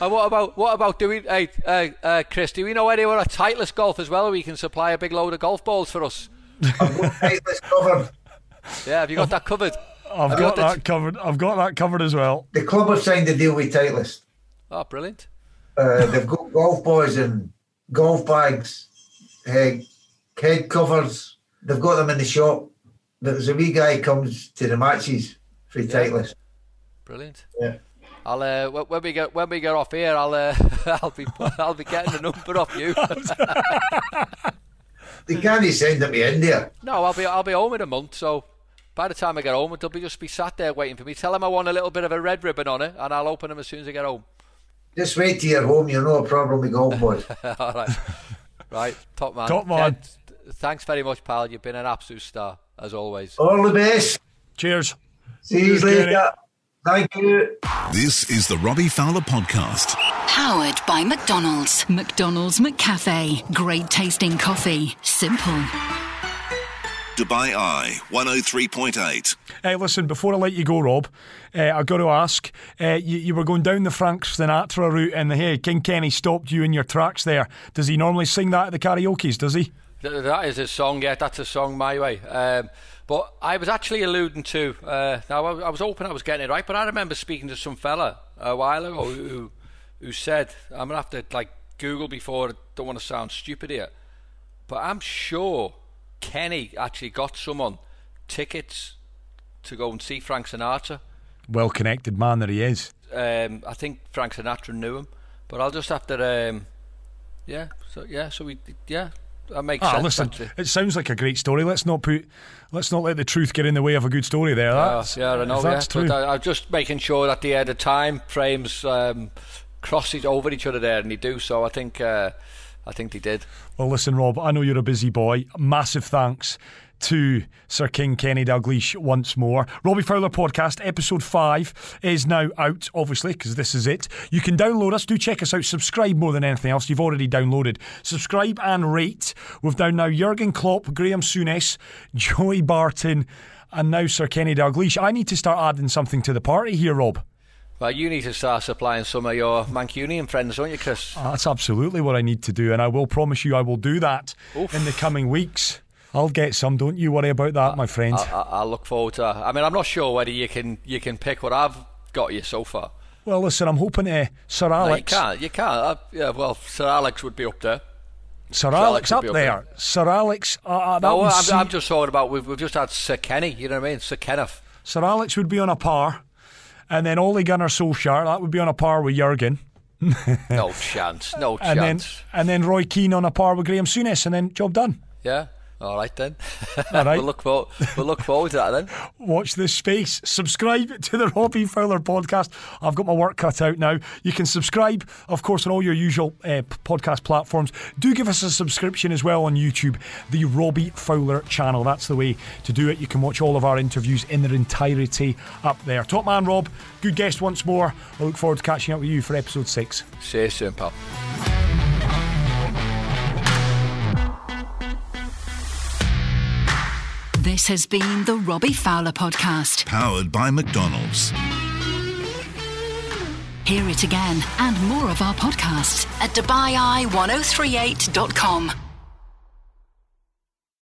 Speaker 4: And what about what about do we? Hey, uh, uh, Chris, do we know anyone at Titleist Golf as well? Where we can supply a big load of golf balls for us.
Speaker 5: Titleist covered.
Speaker 4: Yeah, have you got that covered?
Speaker 3: I've
Speaker 4: I've
Speaker 3: got
Speaker 4: got this-
Speaker 3: that covered. I've got that covered as well.
Speaker 5: The club have signed a deal with Titleist.
Speaker 4: Oh, brilliant.
Speaker 5: Uh, they've got golf balls and golf bags, uh, head covers. They've got them in the shop. There's a wee guy comes to the matches for Titleist.
Speaker 4: Brilliant.
Speaker 5: Yeah.
Speaker 4: I'll uh, when we get when we get off here, I'll uh, *laughs* I'll be *laughs* I'll be getting the number off you. *laughs*
Speaker 5: They can't send them to India.
Speaker 4: no, I'll be I'll be home in a month, so by the time I get home, they'll be just be sat there waiting for me. Tell them I want a little bit of a red ribbon on it, and I'll open them as soon as I get home.
Speaker 5: Just wait till you're home. You'll know a problem with golf balls.
Speaker 4: All right, right, top man.
Speaker 3: Top man.
Speaker 4: Ken, thanks very much, pal. You've been an absolute star as always.
Speaker 5: All the best.
Speaker 3: Cheers.
Speaker 5: See you later. Thank you.
Speaker 2: This is the Robbie Fowler Podcast.
Speaker 1: Powered by McDonald's. McDonald's McCafe. Great tasting coffee. Simple.
Speaker 2: Dubai Eye 103.8.
Speaker 3: Hey, listen, before I let you go, Rob, uh, I've got to ask. Uh, you, you were going down the Franks Sinatra route, and hey, King Kenny stopped you in your tracks there. Does he normally sing that at the karaoke's? Does he?
Speaker 4: That is a song, yeah, that's a song my way. Um, but I was actually alluding to, uh, now I, I was hoping I was getting it right, but I remember speaking to some fella a while ago who, who said, I'm going to have to like Google before, I don't want to sound stupid here, but I'm sure Kenny actually got someone tickets to go and see Frank Sinatra.
Speaker 3: Well connected man that he is.
Speaker 4: Um, I think Frank Sinatra knew him, but I'll just have to, um, yeah, so yeah, so we, yeah, that makes
Speaker 3: Ah,
Speaker 4: sense.
Speaker 3: listen, it sounds like a great story. Let's not put, let's not let the truth get in the way of a good story. There, that's,
Speaker 4: yeah, I know.
Speaker 3: that's
Speaker 4: yeah.
Speaker 3: true.
Speaker 4: But I, I'm just making sure that the uh, the time frames um, cross each over each other there, and they do. So I think uh, I think they did.
Speaker 3: Well, listen, Rob, I know you're a busy boy. Massive thanks to Sir King Kenny Dalglish once more. Robbie Fowler podcast, episode five, is now out, obviously, because this is it. You can download us. Do check us out. Subscribe more than anything else. You've already downloaded. Subscribe and rate. We've down now Jurgen Klopp, Graeme Souness, Joey Barton, and now Sir Kenny Dalglish. I need to start adding something to the party here, Rob.
Speaker 4: Well, you need to start supplying some of your Mancunian friends, don't you, Chris?
Speaker 3: That's absolutely what I need to do, and I will promise you I will do that
Speaker 4: Oof.
Speaker 3: in the coming weeks. I'll get some. Don't you worry about that, my friend.
Speaker 4: I, I, I'll look forward to that. I mean, I'm not sure whether you can you can pick what I've got you so far.
Speaker 3: well, listen, I'm hoping uh, Sir
Speaker 4: No, you
Speaker 3: Alex,
Speaker 4: can't. You can't. Uh, yeah, well, Sir Alex would be up there.
Speaker 3: Sir
Speaker 4: Alex
Speaker 3: Alex up
Speaker 4: up
Speaker 3: there. Sir Alex, uh, uh, that
Speaker 4: No, I'm,
Speaker 3: see-
Speaker 4: I'm just talking about we've, we've just had Sir Kenny. You know what I mean? Sir Kenneth.
Speaker 3: Sir Alex would be on a par, and then Ole Gunnar Solskjaer that would be on a par with Jurgen,
Speaker 4: No chance. No *laughs*
Speaker 3: and then
Speaker 4: chance.
Speaker 3: and then Roy Keane on a par with Graeme Souness, and then job done.
Speaker 4: Yeah. All right then.
Speaker 3: All right. *laughs*
Speaker 4: we'll look for, we'll look forward to that then.
Speaker 3: Watch this space. Subscribe to the Robbie Fowler podcast. I've got my work cut out now. You can subscribe, of course, on all your usual uh, podcast platforms. Do give us a subscription as well on YouTube, the Robbie Fowler channel. That's the way to do it. You can watch all of our interviews in their entirety up there. Top man Rob, good guest once more. I look forward to catching up with you for episode six.
Speaker 4: See you soon, pal.
Speaker 1: This has been the Robbie Fowler podcast.
Speaker 2: Powered by McDonald's.
Speaker 1: Hear it again and more of our podcasts at DubaiEye1038.com.